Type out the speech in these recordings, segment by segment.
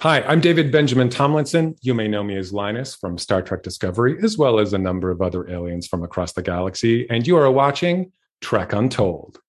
Hi, I'm David Benjamin Tomlinson. You may know me as Linus from Star Trek Discovery, as well as a number of other aliens from across the galaxy. And you are watching Trek Untold.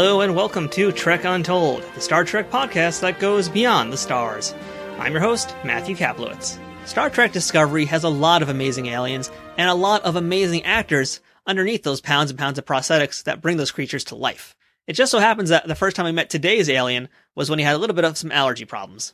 Hello and welcome to Trek Untold, the Star Trek podcast that goes beyond the stars. I'm your host, Matthew Kaplowitz. Star Trek Discovery has a lot of amazing aliens and a lot of amazing actors underneath those pounds and pounds of prosthetics that bring those creatures to life. It just so happens that the first time we met today's alien was when he had a little bit of some allergy problems.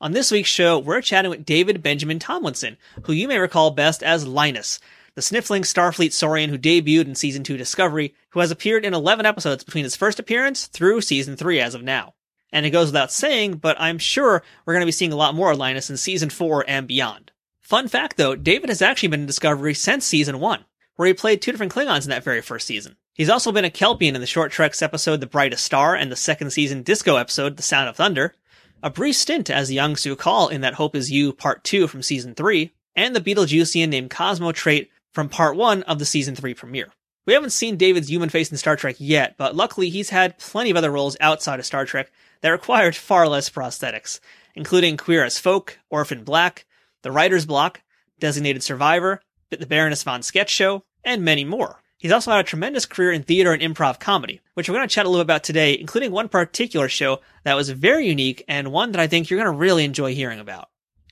On this week's show, we're chatting with David Benjamin Tomlinson, who you may recall best as Linus, the sniffling Starfleet Saurian who debuted in season 2 Discovery, who has appeared in 11 episodes between his first appearance through season 3 as of now. And it goes without saying, but I'm sure we're going to be seeing a lot more Linus in season 4 and beyond. Fun fact though, David has actually been in Discovery since season 1, where he played two different Klingons in that very first season. He's also been a Kelpian in the Short Treks episode The Brightest Star and the second season Disco episode The Sound of Thunder, a brief stint as young Su'Kal in that Hope Is You Part 2 from season 3, and the Betelgeusian named Cosmo trait from part one of the season three premiere. We haven't seen David's human face in Star Trek yet, but luckily he's had plenty of other roles outside of Star Trek that required far less prosthetics, including Queer as Folk, Orphan Black, The Writer's Block, Designated Survivor, The Baroness von Sketch Show, and many more. He's also had a tremendous career in theater and improv comedy, which we're going to chat a little about today, including one particular show that was very unique and one that I think you're going to really enjoy hearing about.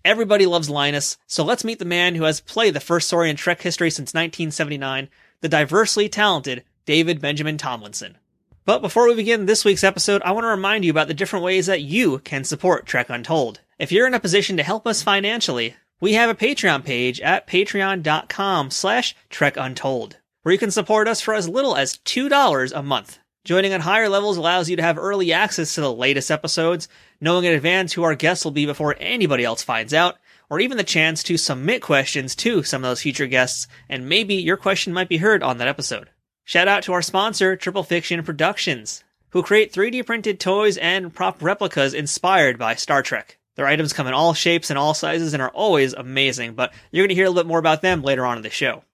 Everybody loves Linus, so let's meet the man who has played the first Saurian Trek history since 1979, the diversely talented David Benjamin Tomlinson. But before we begin this week's episode, I want to remind you about the different ways that you can support Trek Untold. If you're in a position to help us financially, we have a Patreon page at patreon.com slash Trek Untold, where you can support us for as little as $2 a month. Joining at higher levels allows you to have early access to the latest episodes, knowing in advance who our guests will be before anybody else finds out, or even the chance to submit questions to some of those future guests, and maybe your question might be heard on that episode. Shout out to our sponsor, Triple Fiction Productions, who create 3D printed toys and prop replicas inspired by Star Trek. Their items come in all shapes and all sizes and are always amazing, but you're going to hear a little bit more about them later on in the show.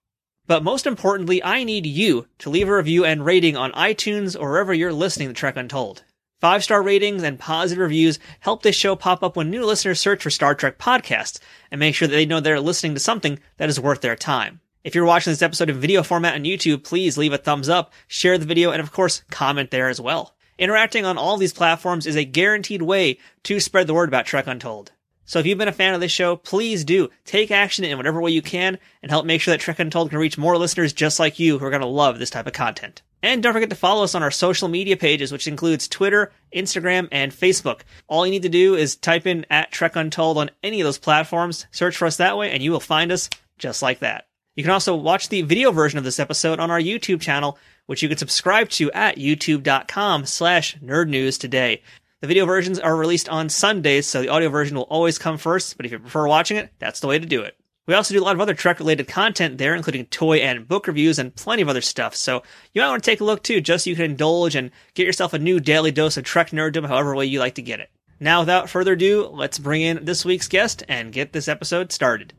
But most importantly, I need you to leave a review and rating on iTunes or wherever you're listening to Trek Untold. Five star ratings and positive reviews help this show pop up when new listeners search for Star Trek podcasts and make sure that they know they're listening to something that is worth their time. If you're watching this episode in video format on YouTube, please leave a thumbs up, share the video, and of course, comment there as well. Interacting on all these platforms is a guaranteed way to spread the word about Trek Untold. So if you've been a fan of this show, please do take action in whatever way you can and help make sure that Trek Untold can reach more listeners just like you who are going to love this type of content. And don't forget to follow us on our social media pages, which includes Twitter, Instagram, and Facebook. All you need to do is type in at Trek Untold on any of those platforms, search for us that way, and you will find us just like that. You can also watch the video version of this episode on our YouTube channel, which you can subscribe to at youtube.com slash nerdnews today. The video versions are released on Sundays, so the audio version will always come first, but if you prefer watching it, that's the way to do it. We also do a lot of other Trek related content there, including toy and book reviews and plenty of other stuff. So you might want to take a look too, just so you can indulge and get yourself a new daily dose of Trek nerddom, however way you like to get it. Now, without further ado, let's bring in this week's guest and get this episode started.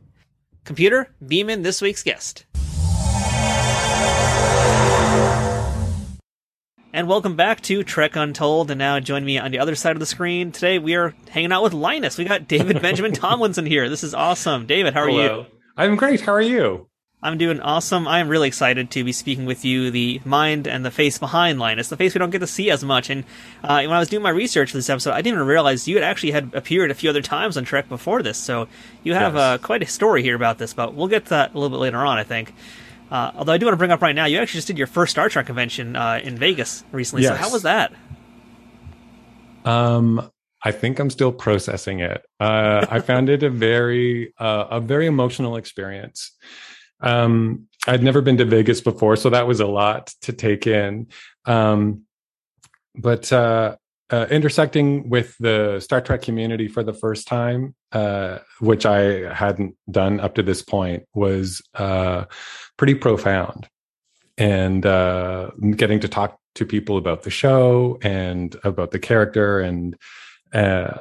Computer, beam in this week's guest. And welcome back to Trek Untold. And now join me on the other side of the screen. Today we are hanging out with Linus. We got David Benjamin Tomlinson here. This is awesome. David, how are Hello. you? I'm great. How are you? I'm doing awesome. I'm really excited to be speaking with you, the mind and the face behind Linus, the face we don't get to see as much. And uh, when I was doing my research for this episode, I didn't even realize you had actually had appeared a few other times on Trek before this. So you have Yes. uh, quite a story here about this, but we'll get to that a little bit later on, I think. Uh, although I do want to bring up right now, you actually just did your first Star Trek convention uh, in Vegas recently. So how was that? Um, I think I'm still processing it. Uh, I found it a very, uh, a very emotional experience. Um, I'd never been to Vegas before, so that was a lot to take in. Um, but uh, uh, intersecting with the Star Trek community for the first time, uh, which I hadn't done up to this point, was uh, pretty profound. and uh, getting to talk to people about the show and about the character and uh,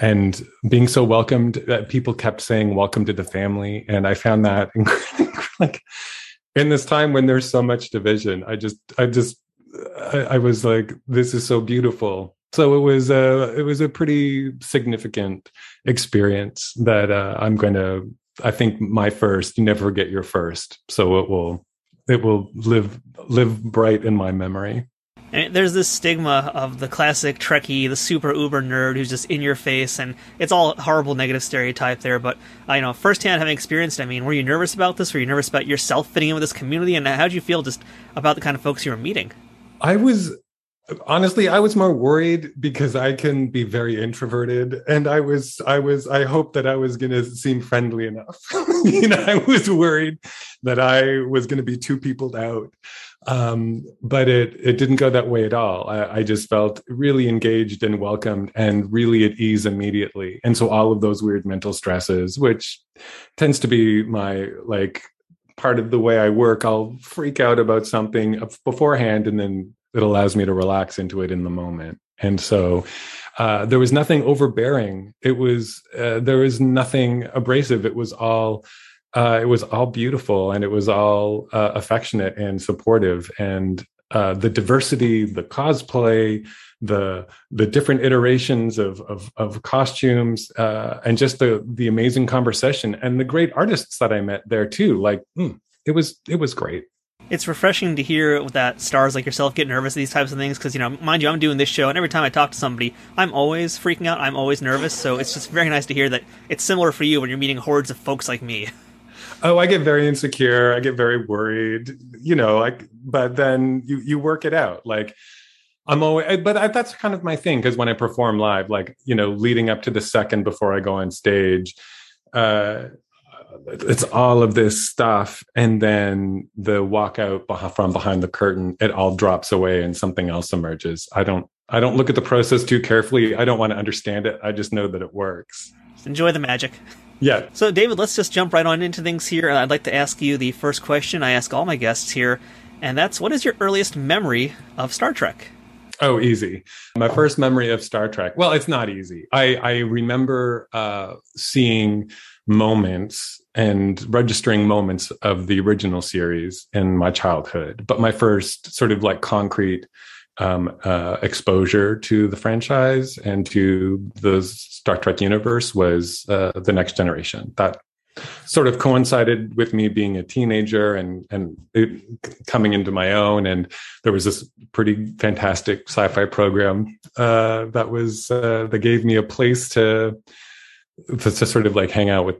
and being so welcomed that people kept saying welcome to the family and i found that like in this time when there's so much division i just i just I, I, was like this is so beautiful so it was a it was a pretty significant experience that uh, i'm going to i think my first you never forget your first so it will it will live live bright in my memory and there's this stigma of the classic Trekkie, the super uber nerd who's just in your face, and it's all horrible negative stereotype there. But uh, you know, firsthand having experienced, I mean, were you nervous about this? Were you nervous about yourself fitting in with this community? And how did you feel just about the kind of folks you were meeting? I was honestly i was more worried because i can be very introverted and i was i was i hoped that i was going to seem friendly enough you know i was worried that i was going to be too peopled out um, but it it didn't go that way at all. I, I, just felt really engaged and welcomed and really at ease immediately. And so all of those weird mental stresses, which tends to be my like part of the way I work, I'll freak out about something beforehand, and then it allows me to relax into it in the moment. And so uh, there was nothing overbearing. It was uh, there was nothing abrasive. It was all uh, it was all beautiful and it was all uh, affectionate and supportive and uh, the diversity the cosplay the the different iterations of of, of costumes uh, and just the the amazing conversation. And the great artists that i met there too like mm, it was it was great. It's refreshing to hear that stars like yourself get nervous at these types of things because you know mind you i'm doing this show and every time i talk to somebody i'm always freaking out i'm always nervous. So it's just very nice to hear that it's similar for you when you're meeting hordes of folks like me. Oh i get very insecure i get very worried you know like but then you you work it out. Like i'm always but I, that's kind of my thing because when i perform live like you know leading up to the second before i go on stage uh it's all of this stuff and then the walkout from behind the curtain it all drops away and something else emerges i don't i don't look at the process too carefully i don't want to understand it i just know that it works enjoy the magic yeah. So, David, let's just jump right on into things here. I'd like to ask you the first question I ask all my guests here, and that's what is your earliest memory of Star Trek? Oh, easy. My first memory of Star Trek. Well, it's not easy. I, I remember uh, seeing moments and registering moments of the original series in my childhood, but my first sort of like concrete um, uh, exposure to the franchise and to the Star Trek universe was uh, the Next Generation. That sort of coincided with me being a teenager and and it, coming into my own. And there was this pretty fantastic sci-fi program uh, that was uh, that gave me a place to, to to sort of like hang out with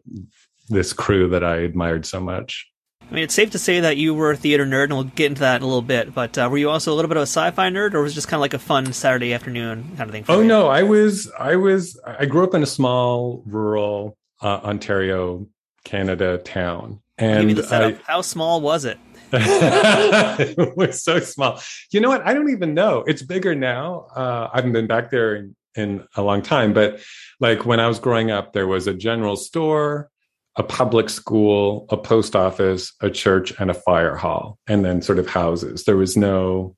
this crew that I admired so much. I mean, it's safe to say that you were a theater nerd, and we'll get into that in a little bit. But uh, were you also a little bit of a sci-fi nerd, or was it just kind of like a fun Saturday afternoon kind of thing? oh you? no, I was, I was, I grew up in a small rural uh, Ontario, Canada town, and I, how small was it? it was so small. You know what? I don't even know. It's bigger now. Uh, I haven't been back there in, in a long time, but like when I was growing up, there was a general store a public school, a post office, a church, and a fire hall, and then sort of houses. There was no,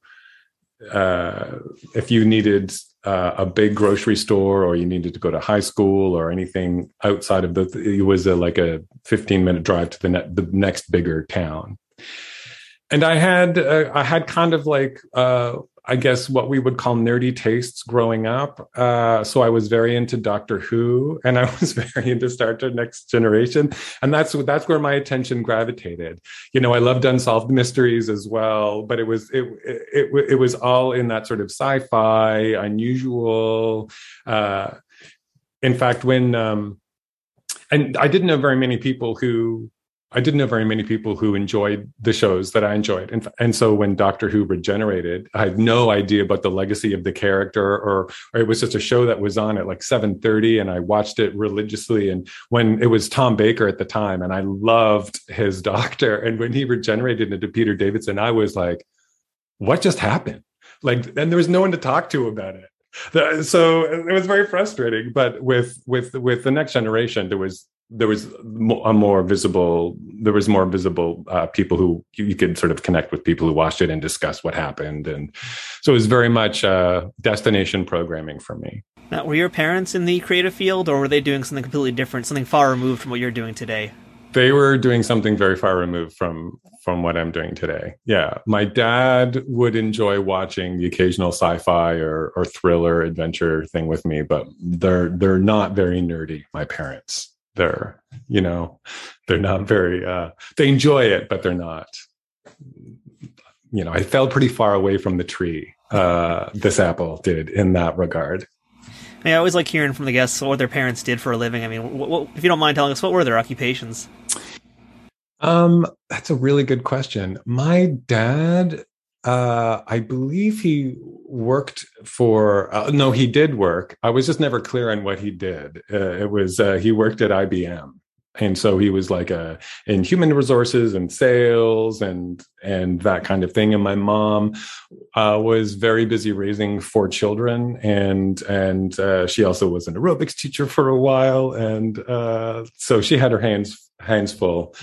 uh, if you needed uh, a big grocery store or you needed to go to high school or anything outside of the, it was a, like a 15 minute drive to the, ne- the next bigger town. And I had, uh, I had kind of like, uh, I guess what we would call nerdy tastes growing up. Uh, so I was very into Doctor Who, and I was very into Star Trek Next Generation, and that's that's where my attention gravitated. You know, I loved unsolved mysteries as well, but it was it it, it, it was all in that sort of sci-fi, unusual. Uh, in fact, when um, and I didn't know very many people who I didn't know very many people who enjoyed the shows that I enjoyed. And, and so when Doctor Who regenerated, I had no idea about the legacy of the character or, or it was just a show that was on at like 730 and I watched it religiously. And when it was Tom Baker at the time and I loved his doctor. And when he regenerated into Peter Davison I was like, what just happened? Like, and there was no one to talk to about it so it was very frustrating but with with with the next generation there was there was a more visible there was more visible uh, people who you could sort of connect with people who watched it and discuss what happened and so it was very much uh, destination programming for me now were your parents in the creative field or were they doing something completely different something far removed from what you're doing today they were doing something very far removed from from what I'm doing today. Yeah, my dad would enjoy watching the occasional sci-fi or or thriller adventure thing with me, but they're they're not very nerdy. My parents, they're you know, they're not very. uh They enjoy it, but they're not. You know, I fell pretty far away from the tree. Uh This apple did in that regard. I always like hearing from the guests what their parents did for a living. I mean, what, what, if you don't mind telling us, what were their occupations? Um, that's a really good question. My dad, uh, I believe he worked for. Uh, no, he did work. I was just never clear on what he did. Uh, it was uh, he worked at IBM and so he was like a in human resources and sales and and that kind of thing and my mom uh, was very busy raising four children and and uh, she also was an aerobics teacher for a while and so she had her hands hands full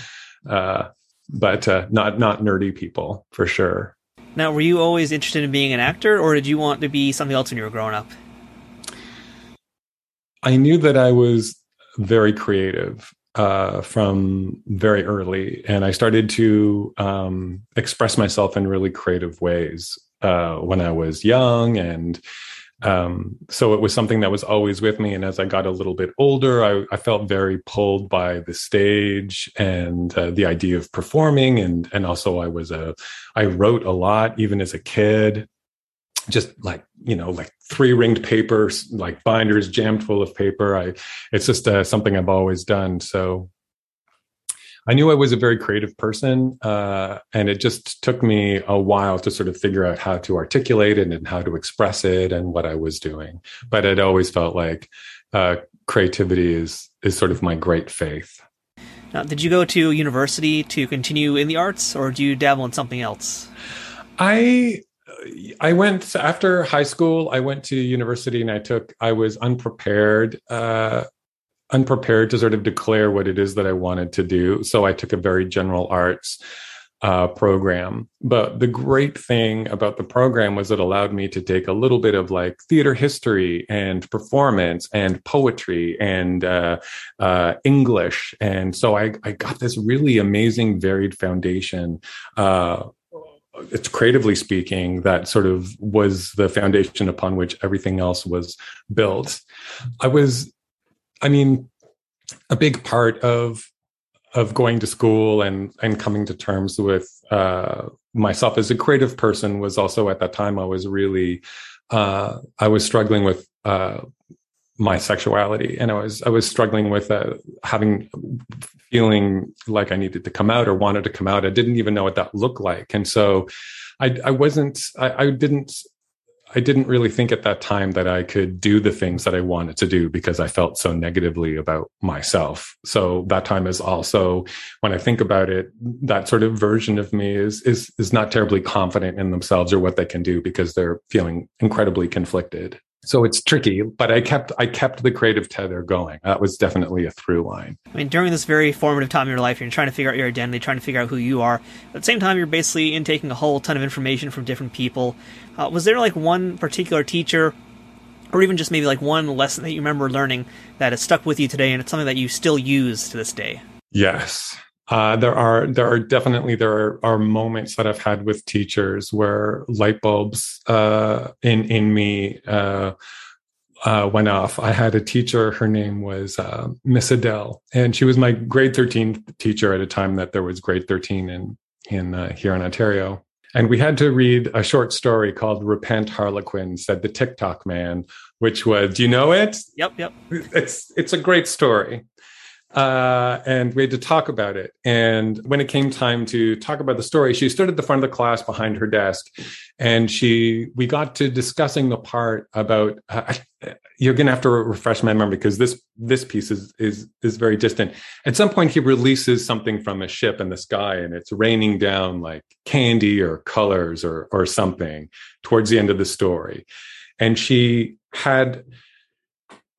but not not nerdy people for sure now were you always interested in being an actor or did you want to be something else when you were growing up? I knew that i was very creative uh, from very early, and I started to um, express myself in really creative ways uh, when I was young, and um, so it was something that was always with me. And as I got a little bit older, I, I felt very pulled by the stage and uh, the idea of performing, and and also I was a I wrote a lot even as a kid just like you know like three ringed papers like binders jammed full of paper i it's just uh, something i've always done so i knew i was a very creative person uh, and it just took me a while to sort of figure out how to articulate it and how to express it and what i was doing but it always felt like uh, creativity is is sort of my great faith now did you go to university to continue in the arts or do you dabble in something else i I went after high school. I went to university and I took. I was unprepared, uh, unprepared to sort of declare what it is that I wanted to do. So I took a very general arts uh, program. But the great thing about the program was it allowed me to take a little bit of like theater history and performance and poetry and uh, uh, English. And so I, I got this really amazing, varied foundation uh, it's creatively speaking that sort of was the foundation upon which everything else was built i was i mean a big part of of going to school and and coming to terms with uh, myself as a creative person was also at that time i was really uh, i was struggling with uh, my sexuality. And i was i was struggling with uh, having feeling like i needed to come out or wanted to come out. I didn't even know what that looked like. And so i i wasn't i, I didn't I didn't really think at that time that I could do the things that I wanted to do because I felt so negatively about myself. So that time is also when I think about it, that sort of version of me is is is not terribly confident in themselves or what they can do because they're feeling incredibly conflicted so it's tricky but i kept i kept the creative tether going. That was definitely a through line. I mean during this very formative time in your life you're trying to figure out your identity trying to figure out who you are. At the same time you're basically intaking a whole ton of information from different people. Uh, was there like one particular teacher or even just maybe like one lesson that you remember learning that has stuck with you today and it's something that you still use to this day? Yes uh, there are there are definitely there are, are, moments that I've had with teachers where light bulbs uh, in in me uh, uh went off. I had a teacher. Her name was uh, Miss Adele, and she was my grade thirteen teacher at a time that there was grade thirteen in in uh, here in Ontario. And we had to read a short story called "Repent, Harlequin," said the Ticktockman, which was, do you know it? Yep, yep. It's it's a great story uh, and we had to talk about it. And when it came time to talk about the story, she stood at the front of the class behind her desk, and she we got to discussing the part about. Uh, you're going to have to refresh my memory because this this piece is is is very distant. At some point, he releases something from a ship in the sky, and it's raining down like candy or colors or or something towards the end of the story. And she had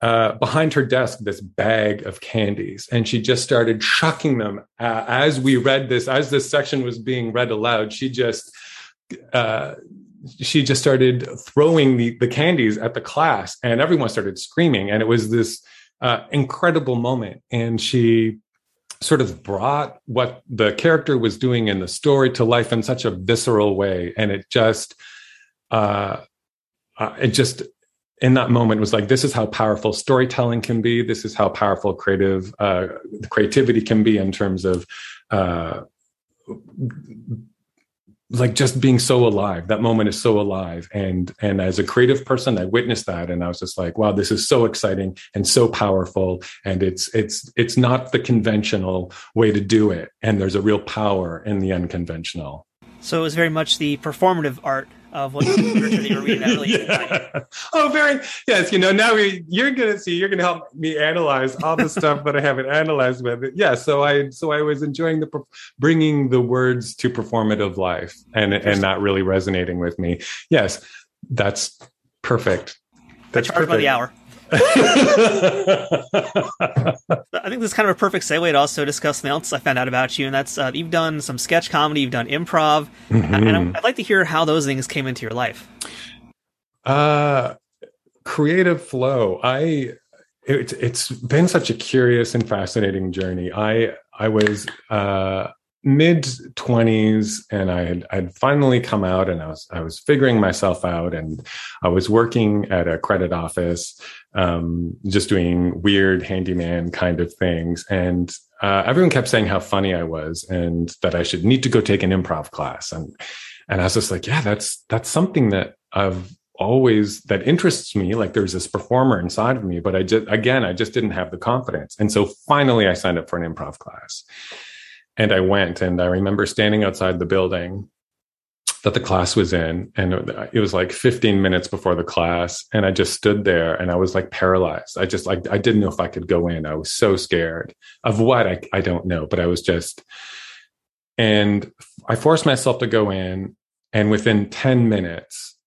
uh, behind her desk this bag of candies, and she just started chucking them uh, as we read this. As this section was being read aloud, she just uh, she just started throwing the, the candies at the class, and everyone started screaming, and it was this uh, incredible moment. And she sort of brought what the character was doing in the story to life in such a visceral way, and it just uh, uh it just in that moment was like this is how powerful storytelling can be. This is how powerful creative uh, creativity can be in terms of uh, like just being so alive. That moment is so alive. And and as a creative person i witnessed that and i was just like wow this is so exciting and so powerful. And it's it's it's not the conventional way to do it. And there's a real power in the unconventional. So it was very much the performative art of what literature were reading that really yeah. Oh, very yes. You know, now we, you're gonna see, you're gonna help me analyze all the stuff that I haven't analyzed with it. Yeah. So I, so I was enjoying the bringing the words to performative life, and and not really resonating with me. Yes, that's perfect. That's I charge perfect. by the hour. I think this is kind of a perfect segue to also discuss something else I found out about you, and that's uh, you've done some sketch comedy, you've done improv, mm-hmm. and I'd like to hear how those things came into your life. Uh, creative flow. I it, it's been such a curious and fascinating journey. I I was uh, mid 20s and I had I'd finally come out and I was I was figuring myself out and I was working at a credit office um, just doing weird handyman kind of things. And uh, everyone kept saying how funny I was and that I should need to go take an improv class. And and I was just like yeah that's that's something that I've always that interests me. Like there's this performer inside of me but I just again I just didn't have the confidence. And so finally I signed up for an improv class. And I went and I remember standing outside the building that the class was in and it was like 15 minutes before the class and I just stood there and I was like paralyzed. I just like I didn't know if I could go in. I was so scared of what I I don't know, but I was just and I forced myself to go in and within 10 minutes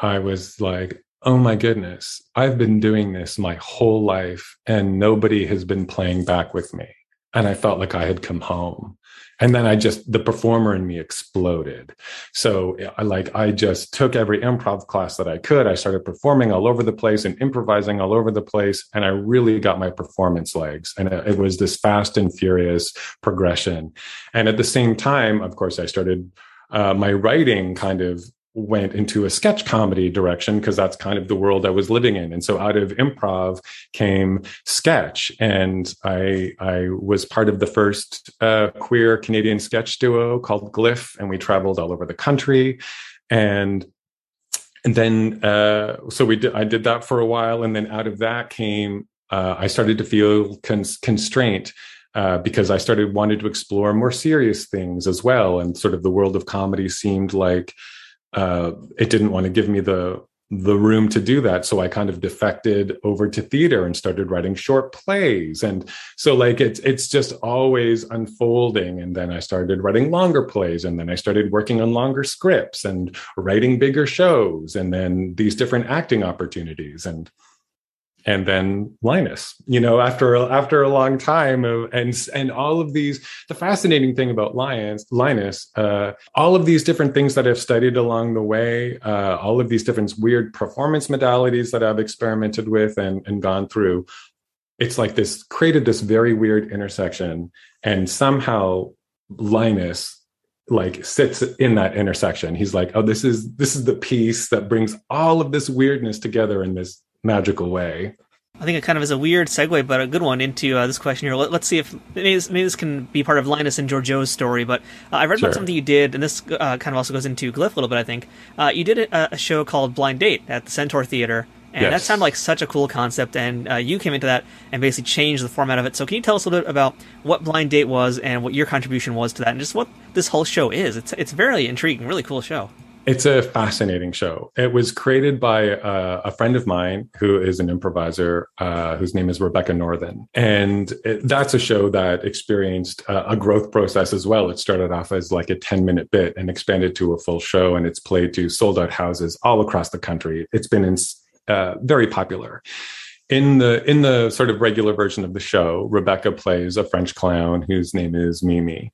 I was like oh my goodness, I've been doing this my whole life and nobody has been playing back with me and I felt like I had come home. And then I just, the performer in me exploded. So I like, I just took every improv class that I could. I started performing all over the place and improvising all over the place. And I really got my performance legs. And it, was this fast and furious progression. And at the same time, of course, I started uh, my writing kind of went into a sketch comedy direction because that's kind of the world I was living in. And so out of improv came sketch. And I, I was part of the first uh, queer Canadian sketch duo called Glyph. And we traveled all over the country. And and then uh, so we did, I did that for a while. And then out of that came, uh, I started to feel cons- constraint uh, because I started wanting to explore more serious things as well. And sort of the world of comedy seemed like uh, it didn't want to give me the the room to do that. So i kind of defected over to theater and started writing short plays. And so like it's it's just always unfolding. And then i started writing longer plays. And then i started working on longer scripts and writing bigger shows and then these different acting opportunities. And and then Linus, you know, after after a long time of and and all of these, the fascinating thing about Linus, Linus, uh, all of these different things that I've studied along the way, uh, all of these different weird performance modalities that I've experimented with and and gone through, it's like this created this very weird intersection, and somehow Linus like sits in that intersection. He's like, oh, this is this is the piece that brings all of this weirdness together in this magical way. I think it kind of is a weird segue, but a good one into uh, this question here. Let, us see if maybe this, maybe this, can be part of Linus and Georgiou's story. But uh, I read sure. about something you did, and this uh, kind of also goes into Glyph a little bit. I think uh, you did a, a, show called Blind Date at the Centaur Theater, and yes. that sounded like such a cool concept. And uh, you came into that and basically changed the format of it. So can you tell us a little bit about what Blind Date was and what your contribution was to that, and just what this whole show is? It's it's very intriguing, really cool show. It's a fascinating show. It was created by uh, a friend of mine who is an improviser, uh, whose name is Rebecca Northan. And it, that's a show that experienced uh, a growth process as well. It started off as like a 10 minute bit and expanded to a full show, and it's played to sold out houses all across the country. It's been in, uh, very popular. in the in the sort of regular version of the show, Rebecca plays a French clown whose name is Mimi,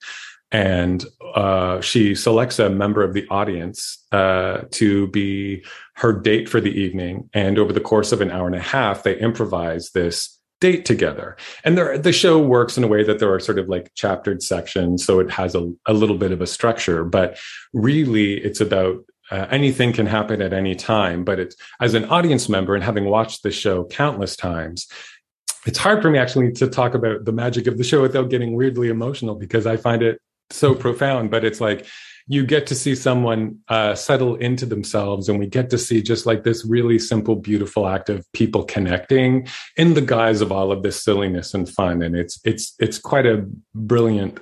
and uh, she selects a member of the audience uh, to be her date for the evening. And over the course of an hour and a half, they improvise this date together. And there, the show works in a way that there are sort of like chaptered sections, so it has a, a little bit of a structure. But really, it's about uh, anything can happen at any time. But it's as an audience member and having watched the show countless times, it's hard for me actually to talk about the magic of the show without getting weirdly emotional because I find it so profound. But it's like you get to see someone uh, settle into themselves and we get to see just like this really simple beautiful act of people connecting in the guise of all of this silliness and fun and it's it's it's quite a brilliant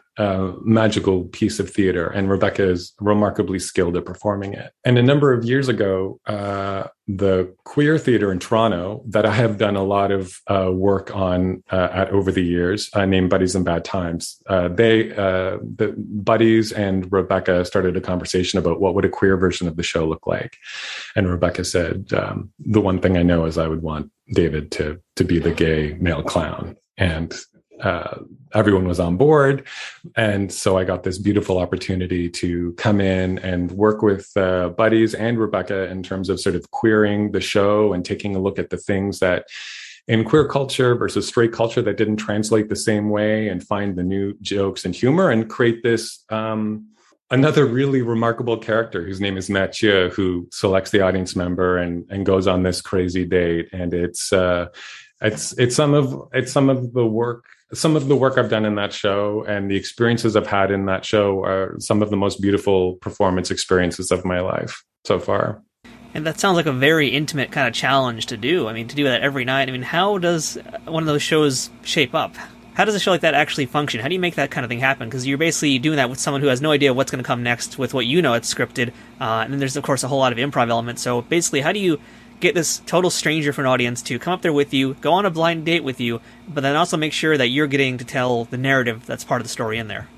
magical piece of theater, and Rebecca is remarkably skilled at performing it. And a number of years ago, uh, the queer theater in Toronto that I have done a lot of uh, work on uh, at over the years, uh, named Buddies in Bad Times. Uh, they, the Buddies and Rebecca started a conversation about what would a queer version of the show look like, and Rebecca said, um, "The one thing I know is I would want David to to be the gay male clown." And uh, everyone was on board. And so I got this beautiful opportunity to come in and work with uh, buddies and Rebecca in terms of sort of queering the show and taking a look at the things that in queer culture versus straight culture that didn't translate the same way and find the new jokes and humor and create this um, another really remarkable character whose name is Mathieu, who selects the audience member and and goes on this crazy date. And it's uh, it's it's some of it's some of the work some of the work I've done in that show and the experiences I've had in that show are some of the most beautiful performance experiences of my life so far. And that sounds like a very intimate kind of challenge to do. I mean, to do that every night. I mean, how does one of those shows shape up? How does a show like that actually function? How do you make that kind of thing happen? Because you're basically doing that with someone who has no idea what's going to come next with what you know it's scripted. Uh, and then there's, of course, a whole lot of improv elements. So basically, how do you get this total stranger for an audience to come up there with you, go on a blind date with you, but then also make sure that you're getting to tell the narrative that's part of the story in there.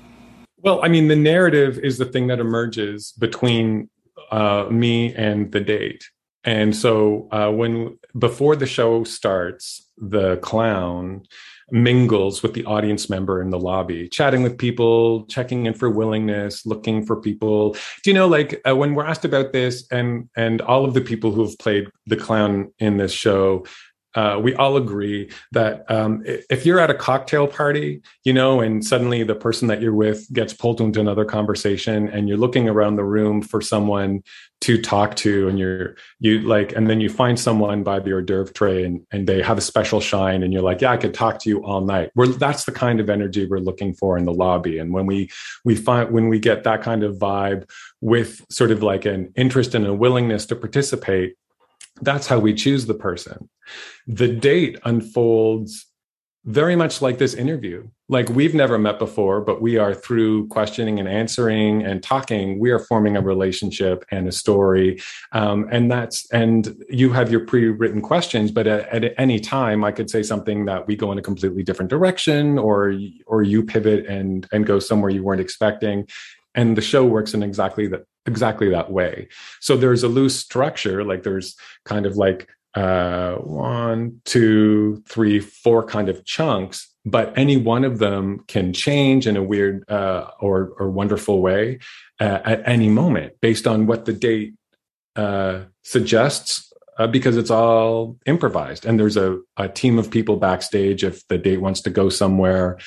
Well, I mean, the narrative is the thing that emerges between uh, me and the date. And so uh, when before the show starts, the clown mingles with the audience member in the lobby, chatting with people, checking in for willingness, looking for people. Do you know, like uh, when we're asked about this, and and all of the people who have played the clown in this show uh, we all agree that um, if you're at a cocktail party, you know, and suddenly the person that you're with gets pulled into another conversation, and you're looking around the room for someone to talk to, and you're you like, and then you find someone by the hors d'oeuvre tray, and and they have a special shine, and you're like, yeah, I could talk to you all night. We're that's the kind of energy we're looking for in the lobby, and when we we find when we get that kind of vibe with sort of like an interest and a willingness to participate that's how we choose the person. The date unfolds very much like this interview. Like we've never met before, but we are through questioning and answering and talking, we are forming a relationship and a story. Um, and that's, and you have your pre written questions, but at, at, any time I could say something that we go in a completely different direction or, or you pivot and, and go somewhere you weren't expecting and the show works in exactly that exactly that way. So there's a loose structure like there's kind of like uh one two three four kind of chunks but any one of them can change in a weird uh, or or wonderful way uh, at any moment based on what the date uh, suggests uh, because it's all improvised. And there's a, a team of people backstage if the date wants to go somewhere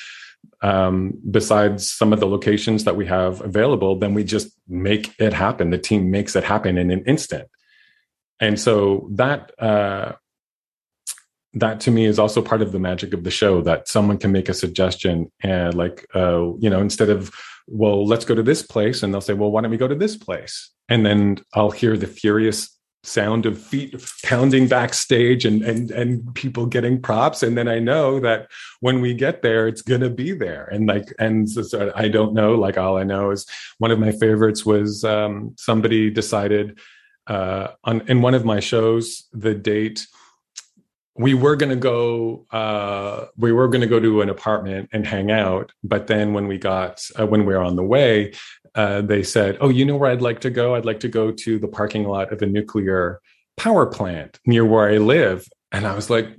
um, besides some of the locations that we have available, then we just make it happen. The team makes it happen in an instant. And so that uh, that to me is also part of the magic of the show that someone can make a suggestion and like uh, you know instead of well let's go to this place and they'll say well why don't we go to this place and then I'll hear the furious sound of feet pounding backstage and and and people getting props. And then i know that when we get there it's going to be there. And like and so i don't know like all i know is one of my favorites was um, somebody decided uh, on in one of my shows the date we were going to go uh, we were going to go to an apartment and hang out. But then when we got uh, when we were on the way uh, they said, "Oh, you know where I'd like to go? I'd like to go to the parking lot of a nuclear power plant near where I live." And I was like,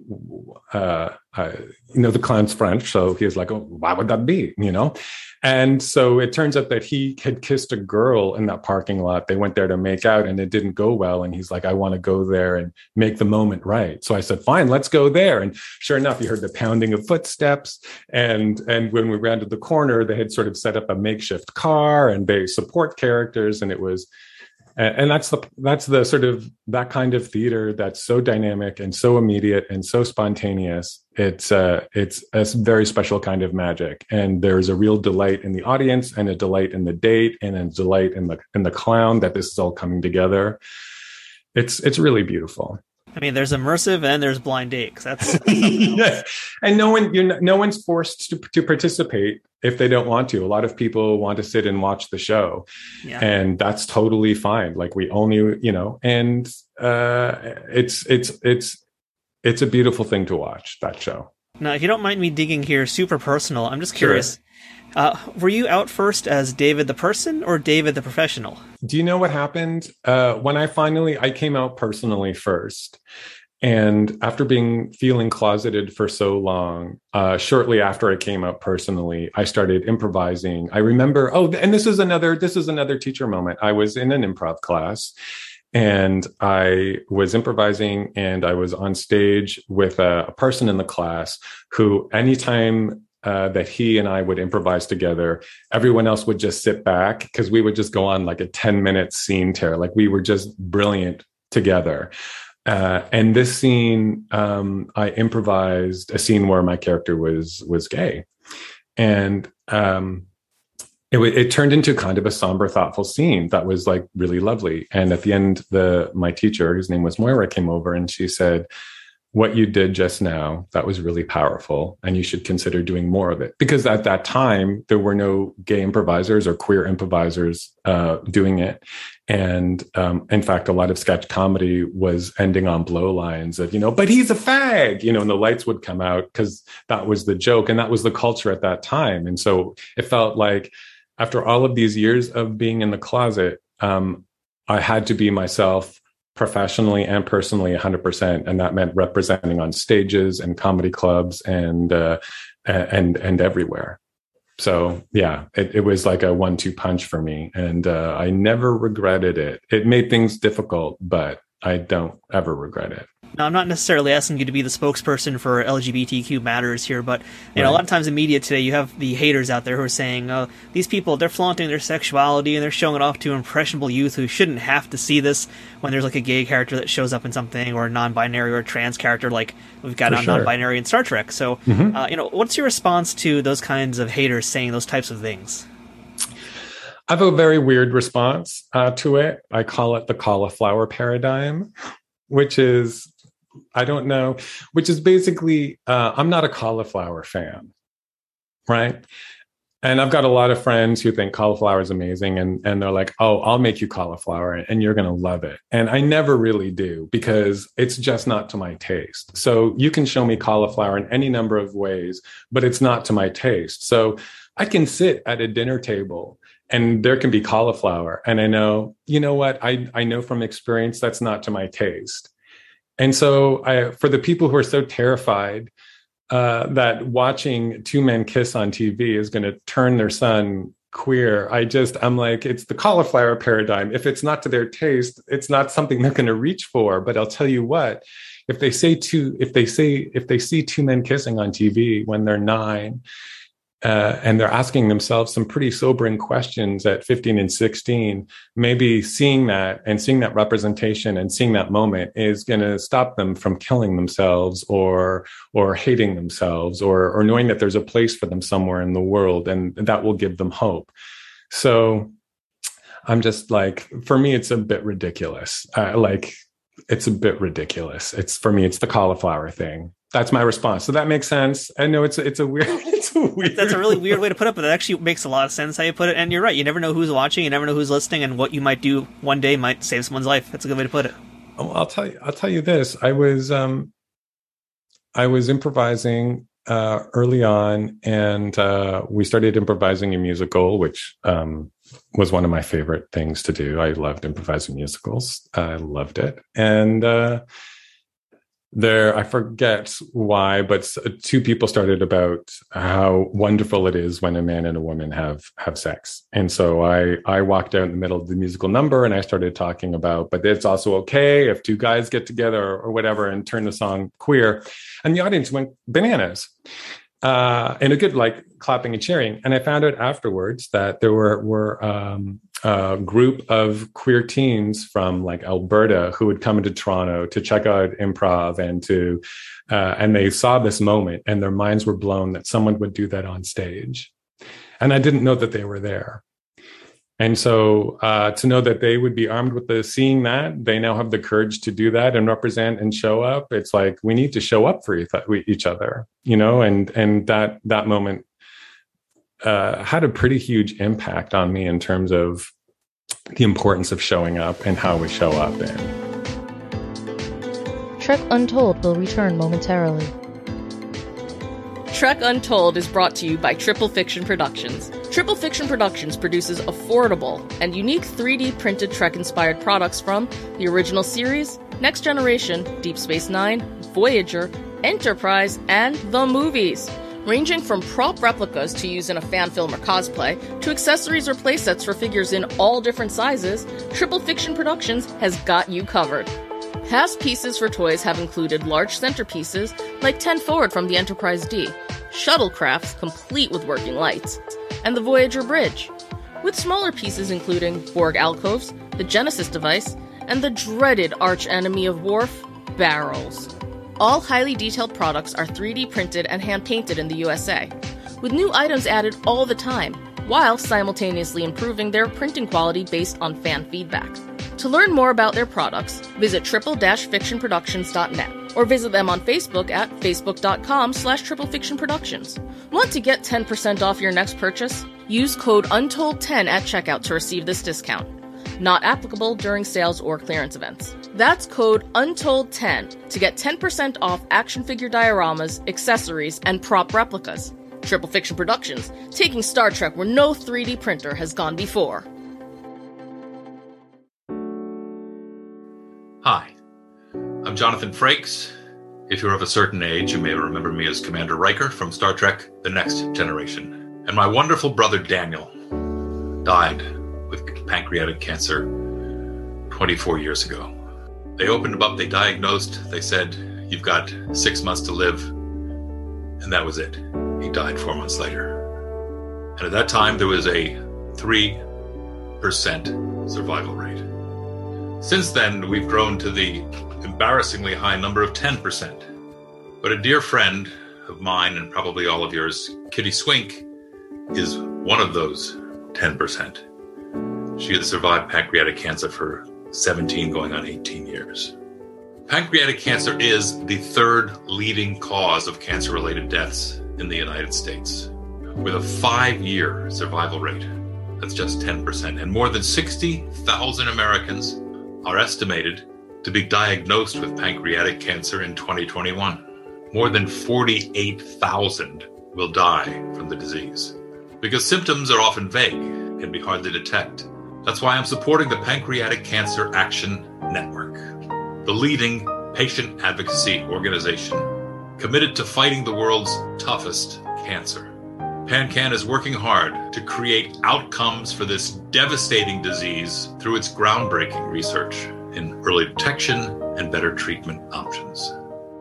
uh, I, you know, the clown's French. So he was like, oh, why would that be? You know? And so it turns out that he had kissed a girl in that parking lot. They went there to make out and it didn't go well. And he's like, I want to go there and make the moment right. So I said, fine, let's go there. And sure enough, you heard the pounding of footsteps. And, and when we rounded the corner, they had sort of set up a makeshift car and they support characters. And it was, and that's the that's the sort of that kind of theater that's so dynamic and so immediate and so spontaneous. It's uh it's a very special kind of magic. And there's a real delight in the audience and a delight in the date and a delight in the in the clown that this is all coming together. It's it's really beautiful I mean, there's immersive and there's blind date. That's yeah. and no one, you're no one's forced to, to participate if they don't want to. A lot of people want to sit and watch the show, yeah. and that's totally fine. Like we only, you know, and uh, it's it's it's it's a beautiful thing to watch that show. Now, if you don't mind me digging here, super personal. I'm just curious. Sure. Uh, were you out first as David the person or David the professional? Do you know what happened uh, when I finally I came out personally first? And after being feeling closeted for so long, uh, shortly after I came out personally, I started improvising. I remember, oh, and this is another this is another teacher moment. I was in an improv class, and I was improvising, and I was on stage with a, a person in the class who, anytime uh, that he and I would improvise together. Everyone else would just sit back because we would just go on like a 10 minute scene tear. Like we were just brilliant together. Uh, and this scene, um, I improvised a scene where my character was was gay, and um, it, it turned into kind of a somber, thoughtful scene that was like really lovely. And at the end, the my teacher, whose name was Moira, came over and she said, what you did just now that was really powerful and you should consider doing more of it. Because at that time there were no gay improvisers or queer improvisers uh, doing it. And um, in fact a lot of sketch comedy was ending on blow lines of you know but he's a fag you know and the lights would come out because that was the joke and that was the culture at that time. And so it felt like after all of these years of being in the closet um, i had to be myself professionally and personally 100% and that meant representing on stages and comedy clubs and uh, and and everywhere. So yeah it, it was like a one-two punch for me. And uh, i never regretted it. It made things difficult but i don't ever regret it now, I'm not necessarily asking you to be the spokesperson for LGBTQ matters here, but you know, a lot of times in media today, you have the haters out there who are saying, "Oh, these people they're flaunting their sexuality and they're showing it off to impressionable youth who shouldn't have to see this." When there's like a gay character that shows up in something, or a non-binary or a trans character, like we've got a sure. non-binary in Star Trek. So, mm-hmm. uh, you know, what's your response to those kinds of haters saying those types of things? I have a very weird response uh, to it. I call it the cauliflower paradigm, which is I don't know, which is basically, uh, I'm not a cauliflower fan, right? And I've got a lot of friends who think cauliflower is amazing, and and they're like, "Oh, I'll make you cauliflower, and you're gonna love it." And I never really do because it's just not to my taste. So you can show me cauliflower in any number of ways, but it's not to my taste. So I can sit at a dinner table and there can be cauliflower, and I know, you know what? I I know from experience that's not to my taste. And so, I, for the people who are so terrified uh, that watching two men kiss on TV is going to turn their son queer, I just, I'm like, it's the cauliflower paradigm. If it's not to their taste, it's not something they're going to reach for. But I'll tell you what, if they say two, if they say, if they see two men kissing on TV when they're nine, uh, and they're asking themselves some pretty sobering questions at 15 and 16 maybe seeing that and seeing that representation and seeing that moment is going to stop them from killing themselves or or hating themselves or or knowing that there's a place for them somewhere in the world and that will give them hope. So i'm just like for me it's a bit ridiculous. Uh, like it's a bit ridiculous. It's for me it's the cauliflower thing that's my response. So that makes sense. I know it's it's a weird it's a weird. That's a really weird way to put it, but it actually makes a lot of sense how you put it. And you're right. You never know who's watching. You never know who's listening, and what you might do one day might save someone's life. That's a good way to put it. Oh, I'll tell you. I'll tell you this. I was um, I was improvising uh, early on, and uh, we started improvising a musical, which um, was one of my favorite things to do. I loved improvising musicals. I loved it, and. Uh, there i forget why but two people started about how wonderful it is when a man and a woman have have sex and so i i walked out in the middle of the musical number and i started talking about but it's also okay if two guys get together or whatever and turn the song queer and the audience went bananas uh, and a good like clapping and cheering. And I found out afterwards that there were were um, a group of queer teens from like Alberta who would come into Toronto to check out improv and to uh, and they saw this moment and their minds were blown that someone would do that on stage. And I didn't know that they were there. And so uh, to know that they would be armed with the seeing that they now have the courage to do that and represent and show up, it's like we need to show up for each other, you know. And and that that moment uh, had a pretty huge impact on me in terms of the importance of showing up and how we show up in. Trek Untold will return momentarily. Trek Untold is brought to you by Triple Fiction Productions. Triple Fiction Productions produces affordable and unique 3D printed Trek inspired products from the original series, Next Generation, Deep Space Nine, Voyager, Enterprise, and the movies. Ranging from prop replicas to use in a fan film or cosplay, to accessories or playsets for figures in all different sizes, Triple Fiction Productions has got you covered. Past pieces for toys have included large centerpieces like 10 Forward from the Enterprise D, shuttlecrafts complete with working lights, and the Voyager Bridge, with smaller pieces including Borg alcoves, the Genesis device, and the dreaded arch enemy of Worf, barrels. All highly detailed products are 3D printed and hand painted in the USA, with new items added all the time, while simultaneously improving their printing quality based on fan feedback. To learn more about their products, visit triple-fictionproductions.net or visit them on Facebook at facebook.com slash triplefictionproductions. Want to get 10% off your next purchase? Use code UNTOLD10 at checkout to receive this discount. Not applicable during sales or clearance events. That's code UNTOLD10 to get 10% off action figure dioramas, accessories, and prop replicas. Triple Fiction Productions, taking Star Trek where no 3D printer has gone before. Hi, I'm Jonathan Frakes. If you're of a certain age, you may remember me as Commander Riker from Star Trek The Next Generation. And my wonderful brother Daniel died with pancreatic cancer 24 years ago. They opened him up, they diagnosed, they said, You've got six months to live. And that was it. He died four months later. And at that time, there was a 3% survival rate. Since then, we've grown to the embarrassingly high number of 10%. But a dear friend of mine, and probably all of yours, Kitty Swink, is one of those 10%. She has survived pancreatic cancer for 17 going on 18 years. Pancreatic cancer is the third leading cause of cancer related deaths in the United States, with a five year survival rate. That's just 10%. And more than 60,000 Americans are estimated to be diagnosed with pancreatic cancer in 2021. More than 48,000 will die from the disease. Because symptoms are often vague, can be hard to detect. That's why I'm supporting the Pancreatic Cancer Action Network, the leading patient advocacy organization committed to fighting the world's toughest cancer. PanCan is working hard to create outcomes for this devastating disease through its groundbreaking research in early detection and better treatment options.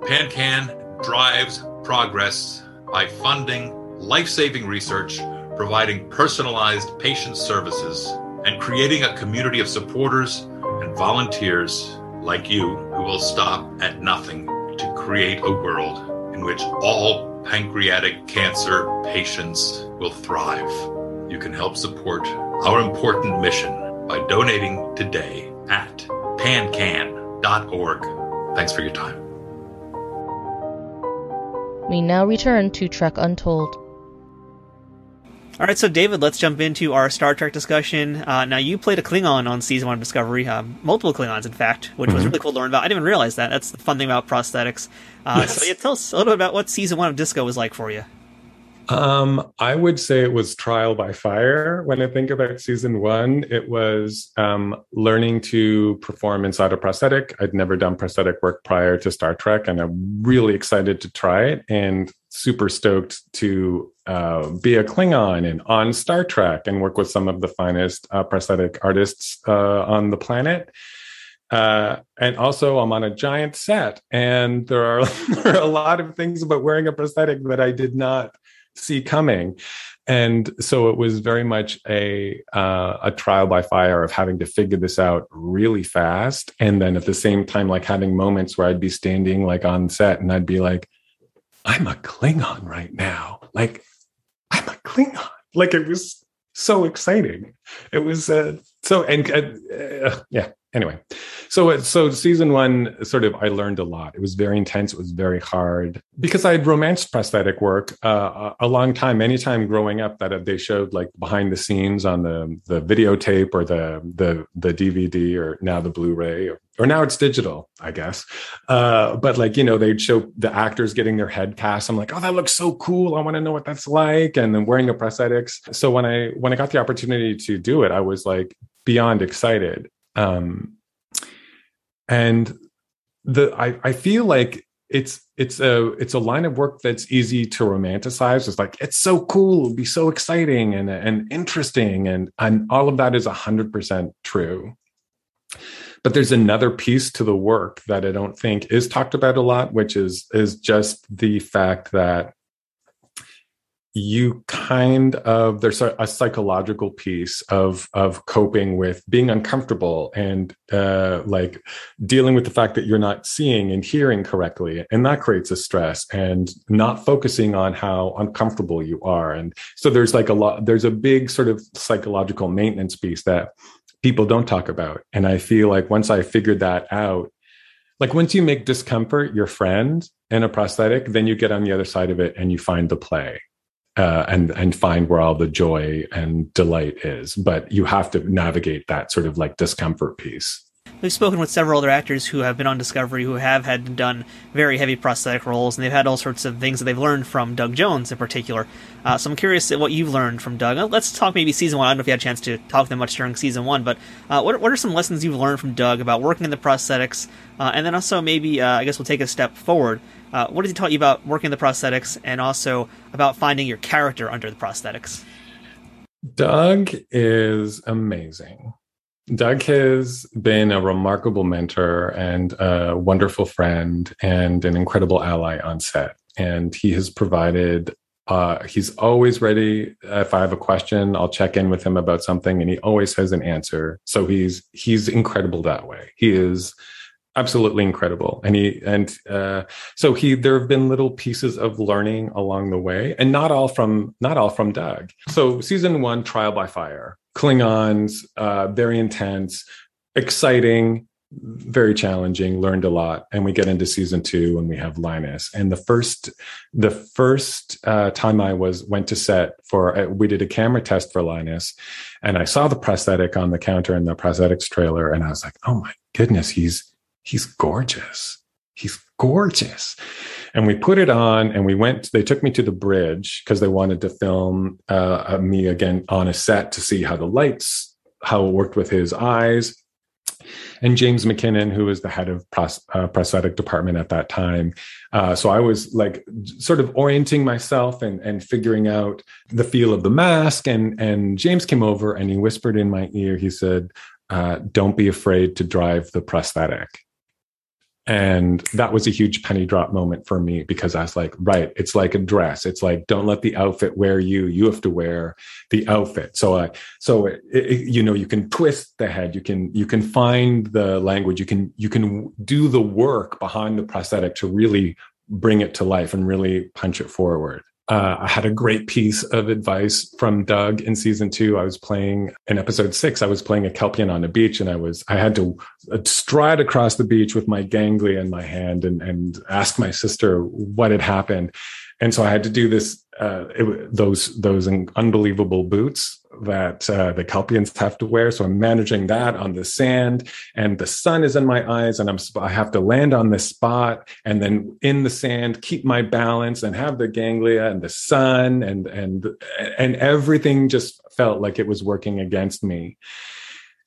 PanCan drives progress by funding life saving research, providing personalized patient services, and creating a community of supporters and volunteers like you who will stop at nothing to create a world in which all pancreatic cancer patients will thrive. You can help support our important mission by donating today at pancan.org. Thanks for your time. We now return to Trek Untold. All right, so David, let's jump into our Star Trek discussion. Uh, now, you played a Klingon on season one of Discovery, uh, multiple Klingons, in fact, which mm-hmm. was really cool to learn about. I didn't even realize that. That's the fun thing about prosthetics. Uh, yes. So, yeah, tell us a little bit about what season one of Disco was like for you. Um, I would say it was trial by fire. When I think about season one, it was um, learning to perform inside a prosthetic. I'd never done prosthetic work prior to Star Trek, and I'm really excited to try it and super stoked to uh, be a Klingon and on Star Trek and work with some of the finest uh, prosthetic artists uh, on the planet. Uh, and also, I'm on a giant set, and there are, there are a lot of things about wearing a prosthetic that I did not see coming. And so it was very much a uh, a trial by fire of having to figure this out really fast. And then at the same time like having moments where i'd be standing like on set and i'd be like i'm a klingon right now. Like i'm a klingon like it was so exciting. It was uh, so and uh, uh yeah anyway. So so season one sort of i learned a lot. It was very intense it was very hard. Because i had romanced prosthetic work uh, a long time anytime growing up that they showed like behind the scenes on the the videotape or the the the dvd or now the blu-ray or, or now it's digital i guess. Uh, but like you know they'd show the actors getting their head cast. I'm like oh that looks so cool. I want to know what that's like. And then wearing the prosthetics so when i when i got the opportunity to do it i was like beyond excited. Um, and the I, I feel like it's it's a it's a line of work that's easy to romanticize. It's like it's so cool, it'll be so exciting and and interesting, and and all of that is hundred percent true. But there's another piece to the work that I don't think is talked about a lot, which is is just the fact that you kind of there's a, psychological piece of of coping with being uncomfortable and uh, like dealing with the fact that you're not seeing and hearing correctly and that creates a stress and not focusing on how uncomfortable you are. And so there's like a lot there's a big sort of psychological maintenance piece that people don't talk about and i feel like once i figured that out like once you make discomfort your friend in a prosthetic then you get on the other side of it and you find the play uh, and and find where all the joy and delight is. But you have to navigate that sort of like discomfort piece. We've spoken with several other actors who have been on Discovery who have had done very heavy prosthetic roles, and they've had all sorts of things that they've learned from Doug Jones in particular. Uh, so I'm curious what you've learned from Doug. Uh, let's talk maybe season one. I don't know if you had a chance to talk to them much during season one, but uh, what, what are some lessons you've learned from Doug about working in the prosthetics? Uh, and then also maybe, uh, I guess we'll take a step forward. Uh, what has he taught you about working the prosthetics and also about finding your character under the prosthetics? Doug is amazing. Doug has been a remarkable mentor and a wonderful friend and an incredible ally on set. And he has provided, uh, he's always ready. If I have a question, I'll check in with him about something and he always has an answer. So he's, he's incredible that way. He is absolutely incredible and he and uh, so he there have been little pieces of learning along the way and not all from not all from doug so season one trial by fire klingons uh, very intense exciting very challenging learned a lot and we get into season two and we have linus and the first the first uh, time i was went to set for uh, we did a camera test for linus and i saw the prosthetic on the counter in the prosthetics trailer and i was like oh my goodness he's he's gorgeous. He's gorgeous. And we put it on and we went, they took me to the bridge because they wanted to film uh, me again on a set to see how the lights, how it worked with his eyes. And James MacKinnon, who was the head of pros- uh, prosthetic department at that time. Uh, so I was like sort of orienting myself and, and figuring out the feel of the mask. And, and James came over and he whispered in my ear, he said, uh, Don't be afraid to drive the prosthetic and that was a huge penny drop moment for me because I was like, right, it's like a dress. It's like, don't let the outfit wear you. You have to wear the outfit. So, I, so it, it, you know, you can twist the head. You can, you can find the language. You can, you can do the work behind the prosthetic to really bring it to life and really punch it forward. Uh, I had a great piece of advice from Doug in season two. I was playing in episode six. I was playing a Kelpian on a beach, and I was I had to uh, stride across the beach with my ganglia in my hand and and ask my sister what had happened. And so I had to do this uh, it, those those unbelievable boots that uh, the Kelpians have to wear. So I'm managing that on the sand, and the sun is in my eyes, and I'm I have to land on this spot, and then in the sand, keep my balance, and have the ganglia and the sun, and and and everything just felt like it was working against me.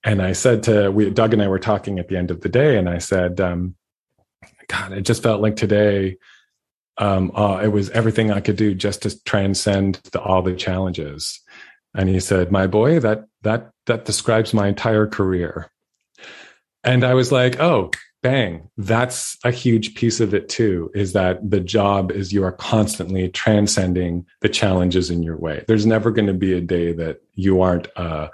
And I said to we, Doug and I were talking at the end of the day, and I said, um, God, it just felt like today um, uh, it was everything I could do just to transcend the, all the challenges. And he said, "My boy, that that that describes my entire career." And I was like, "Oh, bang! That's a huge piece of it too. Is that the job is you are constantly transcending the challenges in your way. There's never going to be a day that you aren't." Uh,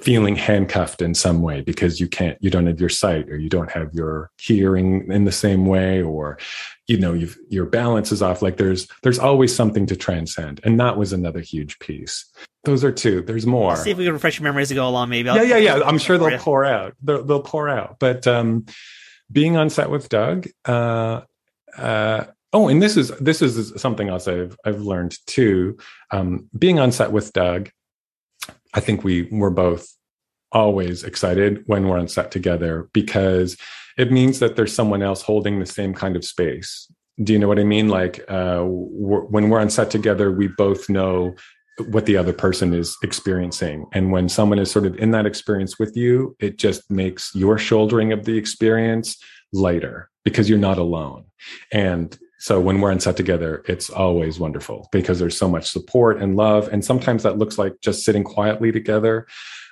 feeling handcuffed in some way because you can't you don't have your sight or you don't have your hearing in the same way or you know you've your balance is off. Like there's there's always something to transcend. And that was another huge piece. Those are two. There's more. Let's see if we can refresh your memories we go along maybe. I'll, yeah yeah yeah. I'm sure they'll pour out. They'll, they'll pour out. But um being on set with doug uh uh oh and this is this is something else i've i've learned too. Um being on set with doug I think we were both always excited when we're on set together because it means that there's someone else holding the same kind of space. Do you know what I mean? Like uh, we're, when we're on set together, we both know what the other person is experiencing. And when someone is sort of in that experience with you, it just makes your shouldering of the experience lighter because you're not alone. And so when we're on set together, it's always wonderful because there's so much support and love. And sometimes that looks like just sitting quietly together.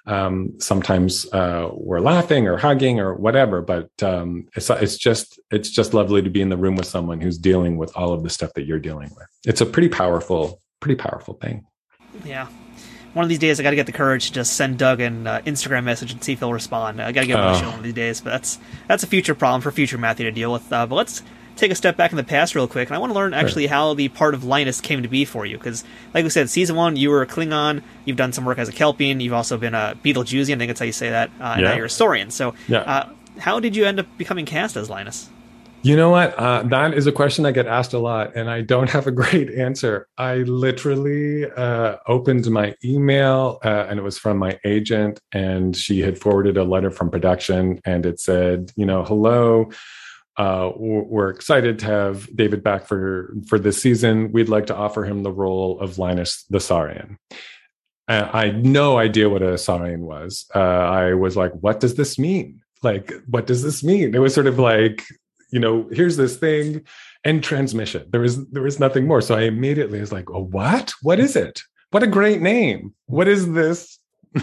Um, sometimes uh, we're laughing or hugging or whatever, but um, it's it's just it's just lovely to be in the room with someone who's dealing with all of the stuff that you're dealing with. It's a pretty powerful, pretty powerful thing. Yeah. One of these days, I got to get the courage to just send Doug an uh, Instagram message and see if he'll respond. I got to get him on one of these days, but that's that's a future problem for future Matthew to deal with. Uh, but let's take a step back in the past real quick, and I want to learn actually sure. how the part of Linus came to be for you. Because, like we said, season one, you were a Klingon. You've done some work as a Kelpian. You've also been a Betelgeusian. I think that's how you say that. Uh, and yeah. now you're a Saurian. So, yeah. uh, how did you end up becoming cast as Linus? You know what? Uh, that is a question I get asked a lot, and I don't have a great answer. I literally uh, opened my email, uh, and it was from my agent, and she had forwarded a letter from production, and it said, you know, hello uh, we're excited to have David back for for this season. We'd like to offer him the role of Linus the Saurian. Uh, I had no idea what a Saurian was. Uh, I was like, "What does this mean? Like, what does this mean?" It was sort of like, you know, here's this thing, and transmission. There was there was nothing more. So I immediately was like, "Oh, what? What is it? What a great name! What is this?"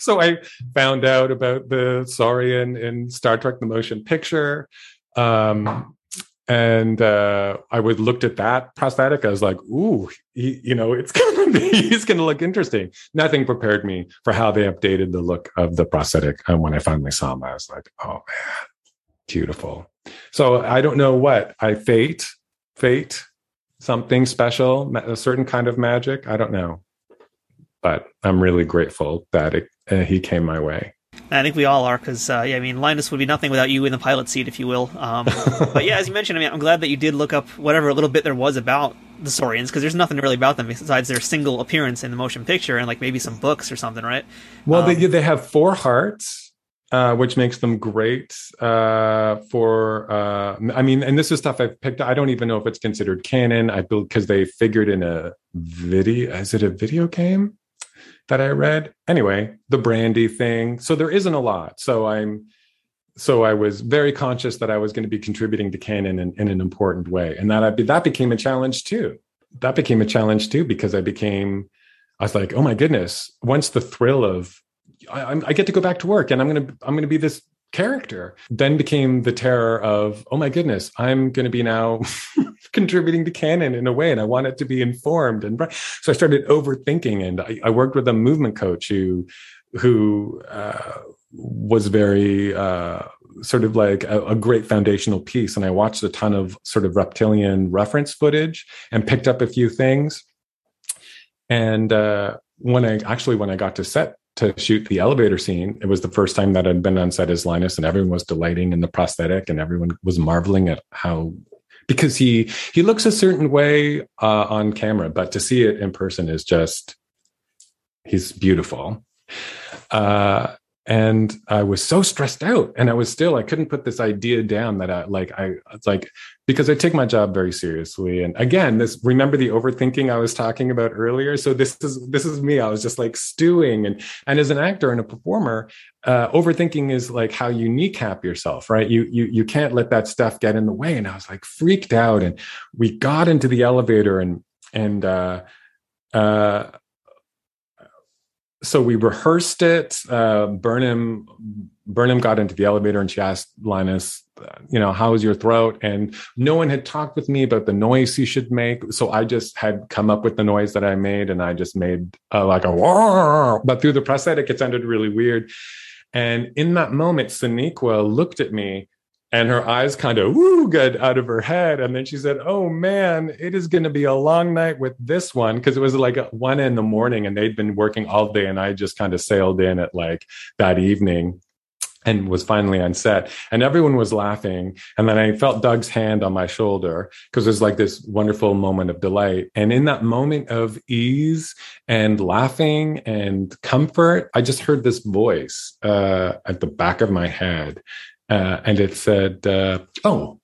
so I found out about the Saurian in Star Trek: The Motion Picture. Um, and uh, I would looked at that prosthetic. I was like, "Ooh, he, you know, it's gonna be, he's gonna look interesting." Nothing prepared me for how they updated the look of the prosthetic. And when I finally saw him, I was like, "Oh man, beautiful." So I don't know what I fate, fate, something special, a certain kind of magic. I don't know, but I'm really grateful that it, uh, he came my way. I think we all are, because uh, yeah, I mean, Linus would be nothing without you in the pilot seat, if you will. Um, but yeah, as you mentioned, I mean, I'm glad that you did look up whatever little bit there was about the Saurians, because there's nothing really about them besides their single appearance in the motion picture and like maybe some books or something, right? Well, um, they they have four hearts, uh, which makes them great uh, for. Uh, I mean, and this is stuff I've picked. I don't even know if it's considered canon. I because they figured in a video. Is it a video game? That I read. Anyway, the brandy thing. So there isn't a lot. So I'm so I was very conscious that I was going to be contributing to canon in, in an important way, and that I, that became a challenge too. That became a challenge too because I became I was like, oh my goodness! Once the thrill of I, I get to go back to work, and I'm gonna I'm gonna be this character then became the terror of oh my goodness i'm going to be now contributing to canon in a way and i want it to be informed. And so i started overthinking and i, I worked with a movement coach who who uh, was very uh, sort of like a, a, great foundational piece. And i watched a ton of sort of reptilian reference footage and picked up a few things. And uh, when i actually when i got to set to shoot the elevator scene. It was the first time that I'd been on set as Linus, and everyone was delighting in the prosthetic, and everyone was marveling at how because he he looks a certain way uh, on camera, but to see it in person is just he's beautiful. Uh, and I was so stressed out, and I was still I couldn't put this idea down that I like I it's like because I take my job very seriously. And again, this remember the overthinking I was talking about earlier. So this is this is me. I was just like stewing, and and as an actor and a performer, uh, overthinking is like how you kneecap yourself, right? You you you can't let that stuff get in the way. And I was like freaked out, and we got into the elevator, and and uh, uh, so we rehearsed it. Uh, Burnham Burnham got into the elevator and she asked Linus, you know, how is your throat? And no one had talked with me about the noise he should make. So I just had come up with the noise that I made and I just made uh, like a Wah! but through the prosthetic, it sounded really weird. And in that moment, Sonequa looked at me and her eyes kind of woo got out of her head. And then she said oh man it is going to be a long night with this one. Because it was like one in the morning and they'd been working all day and i just kind of sailed in at like that evening and was finally on set. And everyone was laughing. And then i felt doug's hand on my shoulder because it was like this wonderful moment of delight. And in that moment of ease and laughing and comfort i just heard this voice uh, at the back of my head uh, and it said, uh, "Oh,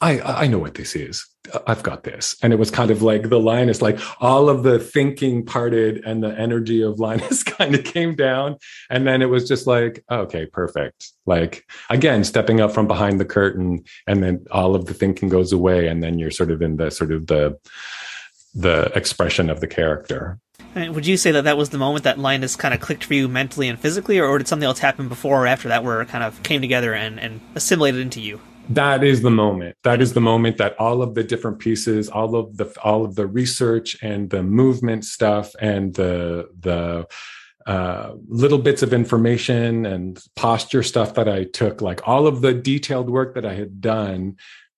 I I know what this is. I've got this." And it was kind of like the Linus, like all of the thinking parted, and the energy of Linus kind of came down, and then it was just like, okay, perfect. Like again, stepping up from behind the curtain, and then all of the thinking goes away, and then you're sort of in the sort of the the expression of the character. Would you say that that was the moment that Linus kind of clicked for you mentally and physically, or, or did something else happen before or after that where it kind of came together and, and assimilated into you? That is the moment. That is the moment that all of the different pieces, all of the all of the research and the movement stuff and the the uh, little bits of information and posture stuff that I took, like all of the detailed work that I had done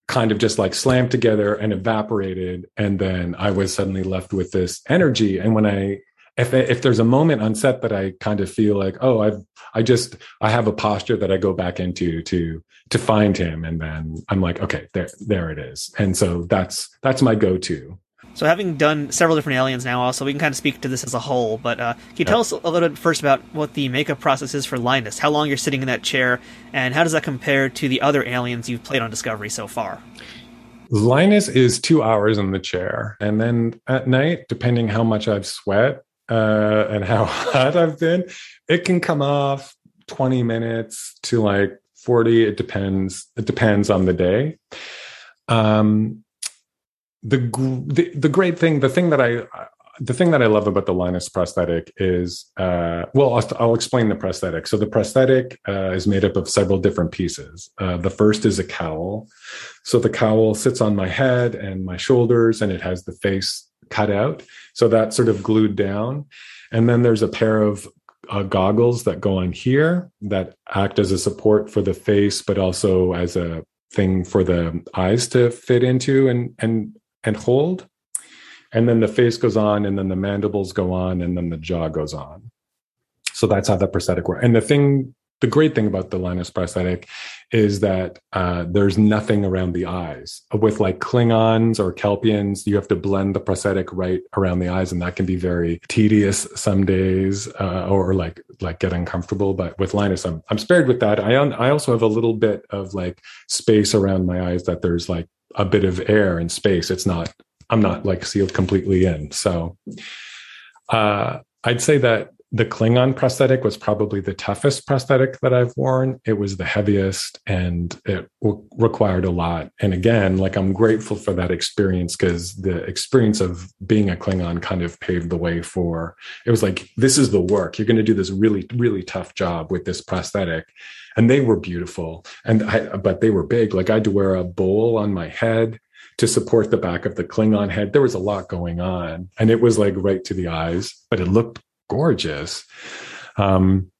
kind of just like slammed together and evaporated and then i was suddenly left with this energy. And when i if if there's a moment on set that i kind of feel like oh i've i just i have a posture that i go back into to to find him and then i'm like okay there there it is. And so that's that's my go-to so, having done several different aliens now, also we can kind of speak to this as a whole. But uh, can you tell us a little bit first about what the makeup process is for Linus? How long you're sitting in that chair, and how does that compare to the other aliens you've played on Discovery so far? Linus is two hours in the chair, and then at night, depending how much I've sweat uh, and how hot I've been, it can come off twenty minutes to like forty. It depends. It depends on the day. Um, the, the the great thing, the thing that I the thing that I love about the Linus prosthetic is, uh, well, I'll, I'll, explain the prosthetic. So the prosthetic uh, is made up of several different pieces. Uh, the first is a cowl. So the cowl sits on my head and my shoulders, and it has the face cut out. So that's sort of glued down. And then there's a pair of uh, goggles that go on here that act as a support for the face, but also as a thing for the eyes to fit into and and and hold. And then the face goes on, and then the mandibles go on, and then the jaw goes on. So that's how the prosthetic works. And the thing, the great thing about the Linus prosthetic is that uh, there's nothing around the eyes. With like Klingons or Kelpians, you have to blend the prosthetic right around the eyes, and that can be very tedious some days, uh, or like like get uncomfortable. But with Linus, I'm I'm spared with that. I I also have a little bit of like space around my eyes that there's like a bit of air and space. It's not, I'm not like sealed completely in. So uh, I'd say that the Klingon prosthetic was probably the toughest prosthetic that I've worn. It was the heaviest and it w- required a lot. And again, like I'm grateful for that experience because the experience of being a Klingon kind of paved the way for it was like, this is the work. You're going to do this really, really tough job with this prosthetic and they were beautiful. And I, but they were big. Like i had to wear a bowl on my head to support the back of the klingon head. There was a lot going on. And it was like right to the eyes but it looked gorgeous. Um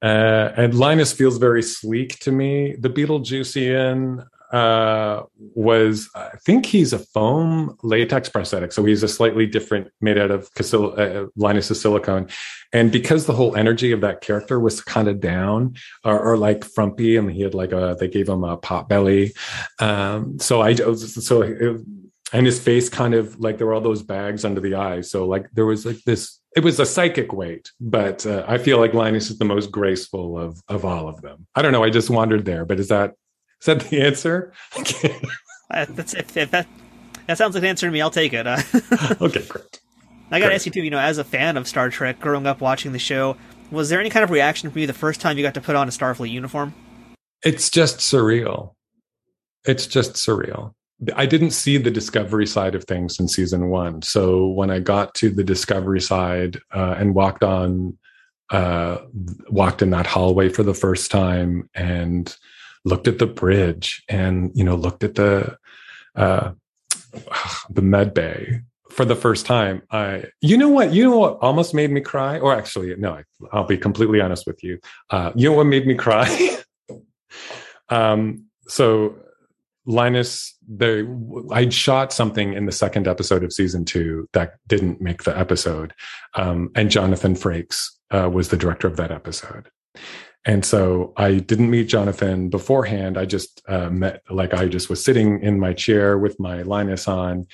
uh, and Linus feels very sleek to me. The Betelgeusian uh, was I think he's a foam latex prosthetic, so he's a slightly different, made out of Casil- uh, Linus's silicone. And because the whole energy of that character was kind of down or, or, like frumpy, and he had like a they gave him a pot belly, um, so I so it, and his face kind of like there were all those bags under the eyes, so like there was like this it was a psychic weight, but uh, I feel like Linus is the most graceful of of all of them. I don't know. I just wandered there, but is that is that the answer? uh, that's if, if, that that sounds like an answer to me. I'll take it. Uh, okay, great. I got to ask you too. You know, as a fan of Star Trek, growing up watching the show, was there any kind of reaction from you the first time you got to put on a Starfleet uniform? It's just surreal. It's just surreal. I didn't see the discovery side of things in season one. So when I got to the discovery side uh, and walked on, uh, walked in that hallway for the first time and looked at the bridge and you know looked at the uh, the med bay for the first time, I, you know what, you know what almost made me cry, or actually, no, I'll be completely honest with you. Uh, you know what made me cry? um, so Linus, there, I'd shot something in the second episode of season two that didn't make the episode, um, and Jonathan Frakes uh, was the director of that episode. And so I didn't meet Jonathan beforehand. I just uh, met, like, I just was sitting in my chair with my Linus on,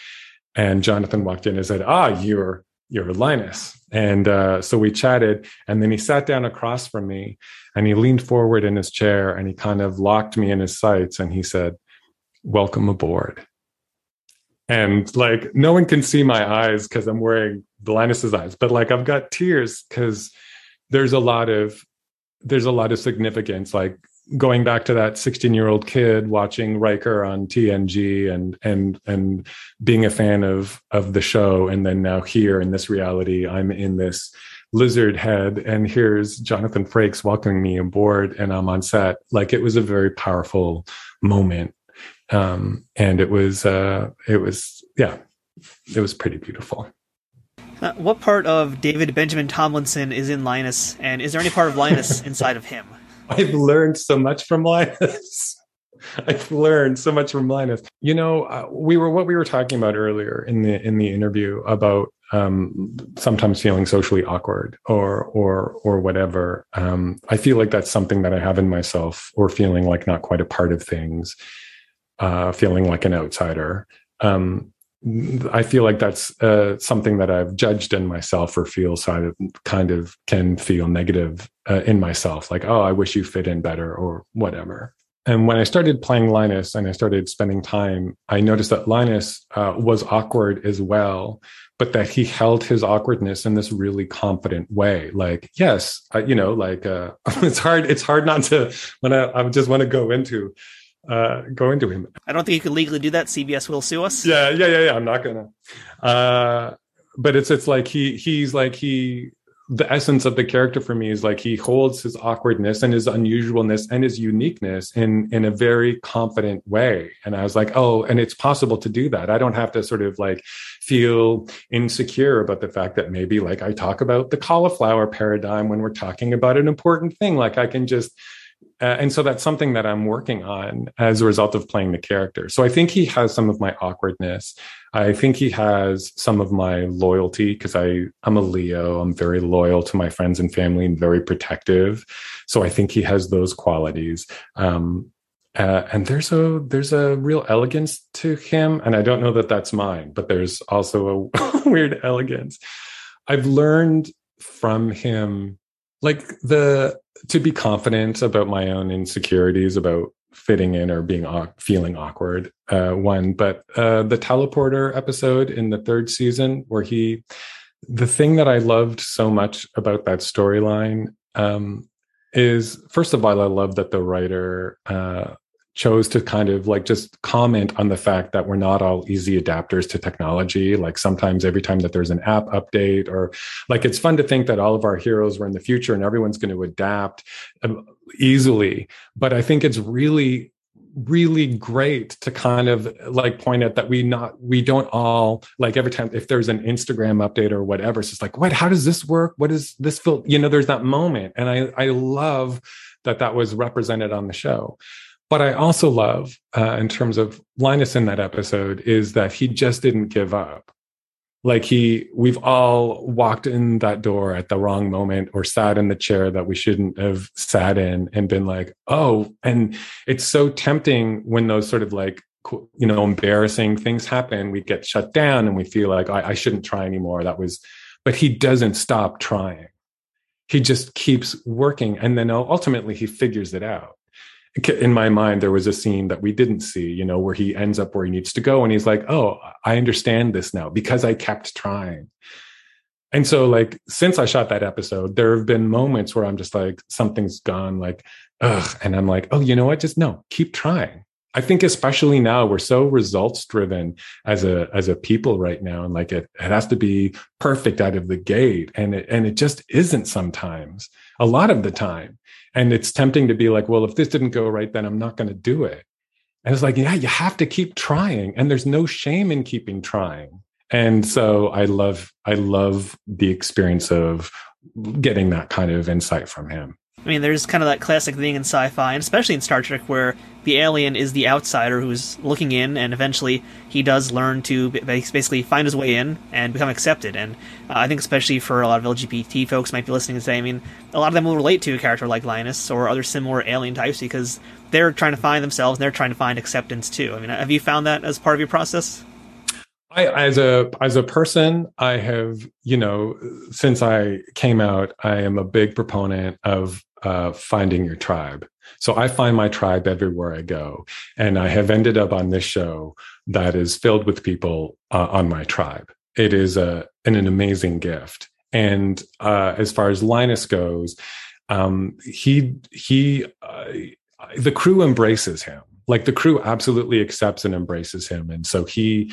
and Jonathan walked in and said, "Ah, you're you're Linus." And uh, so we chatted, and then he sat down across from me, and he leaned forward in his chair, and he kind of locked me in his sights, and he said, "Welcome aboard." And like no one can see my eyes because I'm wearing Linus's eyes, but like I've got tears because there's a lot of there's a lot of significance. Like going back to that 16 year old kid watching Riker on TNG and and and being a fan of of the show and then now here in this reality I'm in this lizard head and here's Jonathan Frakes welcoming me aboard and I'm on set like it was a very powerful moment um and it was uh it was yeah it was pretty beautiful uh, what part of David Benjamin Tomlinson is in Linus and is there any part of Linus inside of him I've learned so much from Linus. I've learned so much from Linus. You know, uh, we were what we were talking about earlier in the in the interview about um, sometimes feeling socially awkward or or or whatever. Um, I feel like that's something that I have in myself, or feeling like not quite a part of things, uh, feeling like an outsider. Um, I feel like that's uh, something that I've judged in myself or feel side of, kind of can feel negative uh, in myself, like, oh, I wish you fit in better or whatever. And when I started playing Linus and I started spending time, I noticed that Linus uh, was awkward as well, but that he held his awkwardness in this really confident way. Like, yes, you know, like uh, it's hard. It's hard not to when I, I just want to go into uh, go into him. I don't think you can legally do that. CBS will sue us. Yeah, yeah, yeah, yeah. I'm not gonna. Uh, but it's it's like he he's like he the essence of the character for me is like he holds his awkwardness and his unusualness and his uniqueness in in a very confident way and i was like oh and it's possible to do that i don't have to sort of like feel insecure about the fact that maybe like i talk about the cauliflower paradigm when we're talking about an important thing like i can just uh, and so that's something that I'm working on as a result of playing the character. So I think he has some of my awkwardness. I think he has some of my loyalty because I I'm a Leo. I'm very loyal to my friends and family and very protective. So I think he has those qualities. Um, uh, and there's a there's a real elegance to him, and I don't know that that's mine, but there's also a weird elegance. I've learned from him like the to be confident about my own insecurities about fitting in or being feeling awkward uh, one but uh, the teleporter episode in the third season where he the thing that i loved so much about that storyline um, is first of all i love that the writer uh, chose to kind of like just comment on the fact that we're not all easy adapters to technology. Like sometimes every time that there's an app update or like it's fun to think that all of our heroes were in the future and everyone's going to adapt um, easily. But I think it's really really great to kind of like point out that we not we don't all like every time if there's an instagram update or whatever it's just like what how does this work what does this feel you know there's that moment and i i love that that was represented on the show what I also love uh, in terms of Linus in that episode is that he just didn't give up. Like he, we've all walked in that door at the wrong moment or sat in the chair that we shouldn't have sat in and been like, oh, and it's so tempting when those sort of like, you know, embarrassing things happen. We get shut down and we feel like I, I shouldn't try anymore. That was but he doesn't stop trying. He just keeps working. And then ultimately he figures it out. In my mind, there was a scene that we didn't see, you know, where he ends up where he needs to go. And he's like, oh, I understand this now because I kept trying. And so, like, since I shot that episode, there have been moments where I'm just like, something's gone, like, ugh. And I'm like, oh, you know what? Just no, keep trying I think especially now we're so results driven as a as a people right now, and like it, it has to be perfect out of the gate, and it and it just isn't sometimes. A lot of the time, and it's tempting to be like, well, if this didn't go right, then I'm not going to do it. And it's like, yeah, you have to keep trying, and there's no shame in keeping trying. And so I love I love the experience of getting that kind of insight from him. I mean, there's kind of that classic thing in sci-fi, and especially in Star Trek, where the alien is the outsider who's looking in, and eventually he does learn to basically find his way in and become accepted. And uh, I think, especially for a lot of LGBT folks, might be listening and say, I mean, a lot of them will relate to a character like Linus or other similar alien types because they're trying to find themselves and they're trying to find acceptance too. I mean, have you found that as part of your process? I, as a as a person, I have you know since I came out, I am a big proponent of uh, finding your tribe. So I find my tribe everywhere I go. And I have ended up on this show that is filled with people uh, on my tribe. It is a, an, an amazing gift. And uh, as far as Linus goes, um, he, he, uh, the crew embraces him. Like the crew absolutely accepts and embraces him. And so he,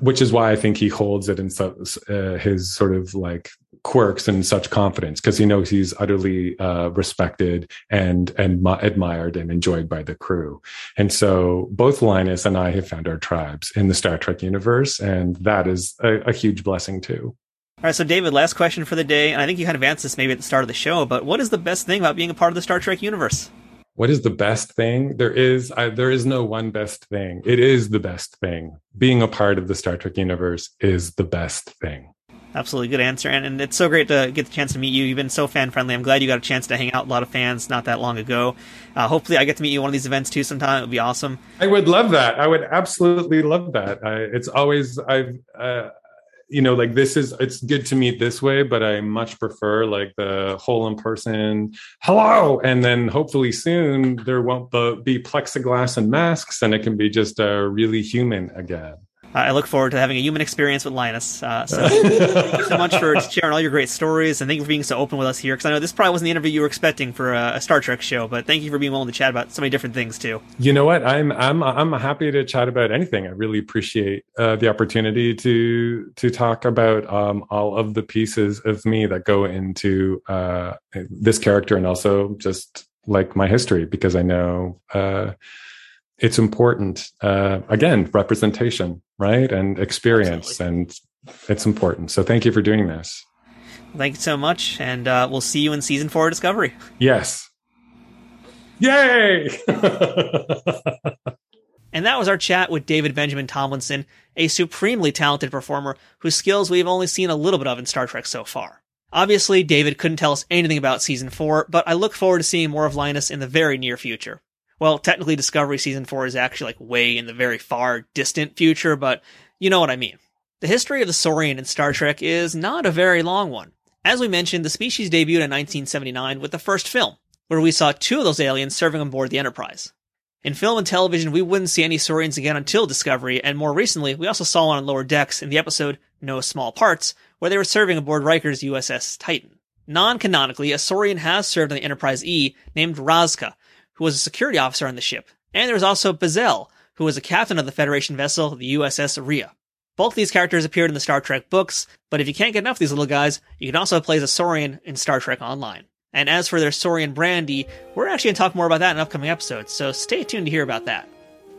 which is why I think he holds it in so, uh, his sort of like quirks and such confidence because he knows he's utterly uh, respected and and admired and enjoyed by the crew. And so both Linus and I have found our tribes in the Star Trek universe, and that is a, a huge blessing too. All right, so David, last question for the day, and I think you kind of answered this maybe at the start of the show, but what is the best thing about being a part of the Star Trek universe? What is the best thing? There is I, there is no one best thing. It is the best thing. Being a part of the star trek universe is the best thing. Absolutely. Good answer. And, and it's so great to get the chance to meet you. You've been so fan friendly i'm glad you got a chance to hang out with a lot of fans not that long ago. Uh, hopefully i get to meet you at one of these events too sometime. It would be awesome. I would love that. I would absolutely love that. I, it's always i've uh, you know like this is it's good to meet this way but i much prefer like the whole in person hello and then hopefully soon there won't be plexiglass and masks and it can be just uh, really human again I look forward to having a human experience with Linus. Uh, so thank you so much for sharing all your great stories, and thank you for being so open with us here. Because I know this probably wasn't the interview you were expecting for a, a, Star Trek show, but thank you for being willing to chat about so many different things too. You know what? I'm I'm I'm happy to chat about anything. I really appreciate uh, the opportunity to to talk about um, all of the pieces of me that go into uh, this character, and also just like my history, because I know uh, it's important uh, again representation right? And experience Absolutely. and it's important. So thank you for doing this. Thank you so much and uh, we'll see you in season four discovery. Yes. Yay! And that was our chat with david benjamin tomlinson a supremely talented performer whose skills we've only seen a little bit of in star trek so far. Obviously, David couldn't tell us anything about season 4, but I look forward to seeing more of Linus in the very near future. Well, technically Discovery season 4 is actually like way in the very far distant future, but you know what I mean. The history of the Saurian in Star Trek is not a very long one. As we mentioned, the species debuted in 1979 with the first film, where we saw two of those aliens serving on board the Enterprise. In film and television, we wouldn't see any Saurians again until Discovery, and more recently, we also saw one on lower decks in the episode No Small Parts, where they were serving aboard Riker's USS Titan. Non-canonically, a Saurian has served on the Enterprise E named Razka, who was a security officer on the ship, and there was also Bazel, who was a captain of the Federation vessel, the USS Rhea. Both these characters appeared in the Star Trek books, but if you can't get enough of these little guys, you can also play as a Saurian in Star Trek Online. And as for their Saurian brandy, we're actually going to talk more about that in upcoming episodes, so stay tuned to hear about that.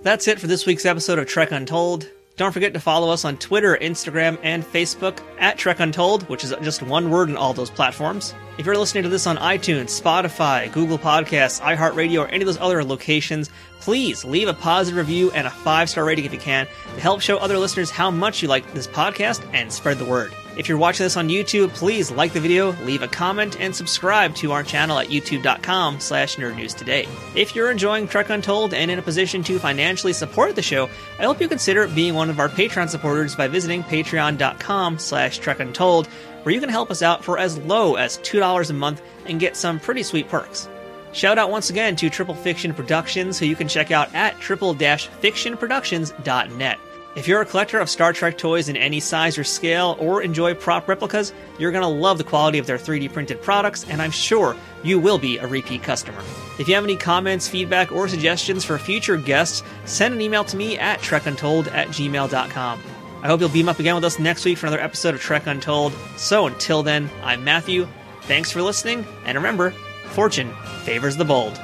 That's it for this week's episode of Trek Untold. Don't forget to follow us on Twitter, Instagram, and Facebook at Trek Untold, which is just one word in all those platforms. If you're listening to this on iTunes, Spotify, Google Podcasts, iHeartRadio, or any of those other locations, please leave a positive review and a five star rating if you can to help show other listeners how much you like this podcast and spread the word. If you're watching this on YouTube, please like the video, leave a comment, and subscribe to our channel at youtube.com slash nerdnewstoday. If you're enjoying Trek Untold and in a position to financially support the show, I hope you consider being one of our Patreon supporters by visiting patreon.com slash trekuntold where you can help us out for as low as $2 a month and get some pretty sweet perks. Shout out once again to Triple Fiction Productions, who you can check out at triple-fictionproductions.net. If you're a collector of Star Trek toys in any size or scale, or enjoy prop replicas, you're going to love the quality of their 3D printed products, and I'm sure you will be a repeat customer. If you have any comments, feedback, or suggestions for future guests, send an email to me at trekuntold at gmail.com. I hope you'll beam up again with us next week for another episode of Trek Untold. So until then, I'm Matthew. Thanks for listening, and remember, fortune favors the bold.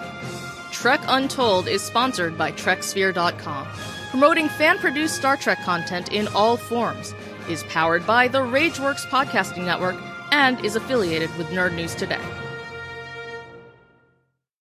Trek Untold is sponsored by TrekSphere.com, promoting fan produced Star Trek content in all forms, is powered by the Rageworks Podcasting Network, and is affiliated with Nerd News Today.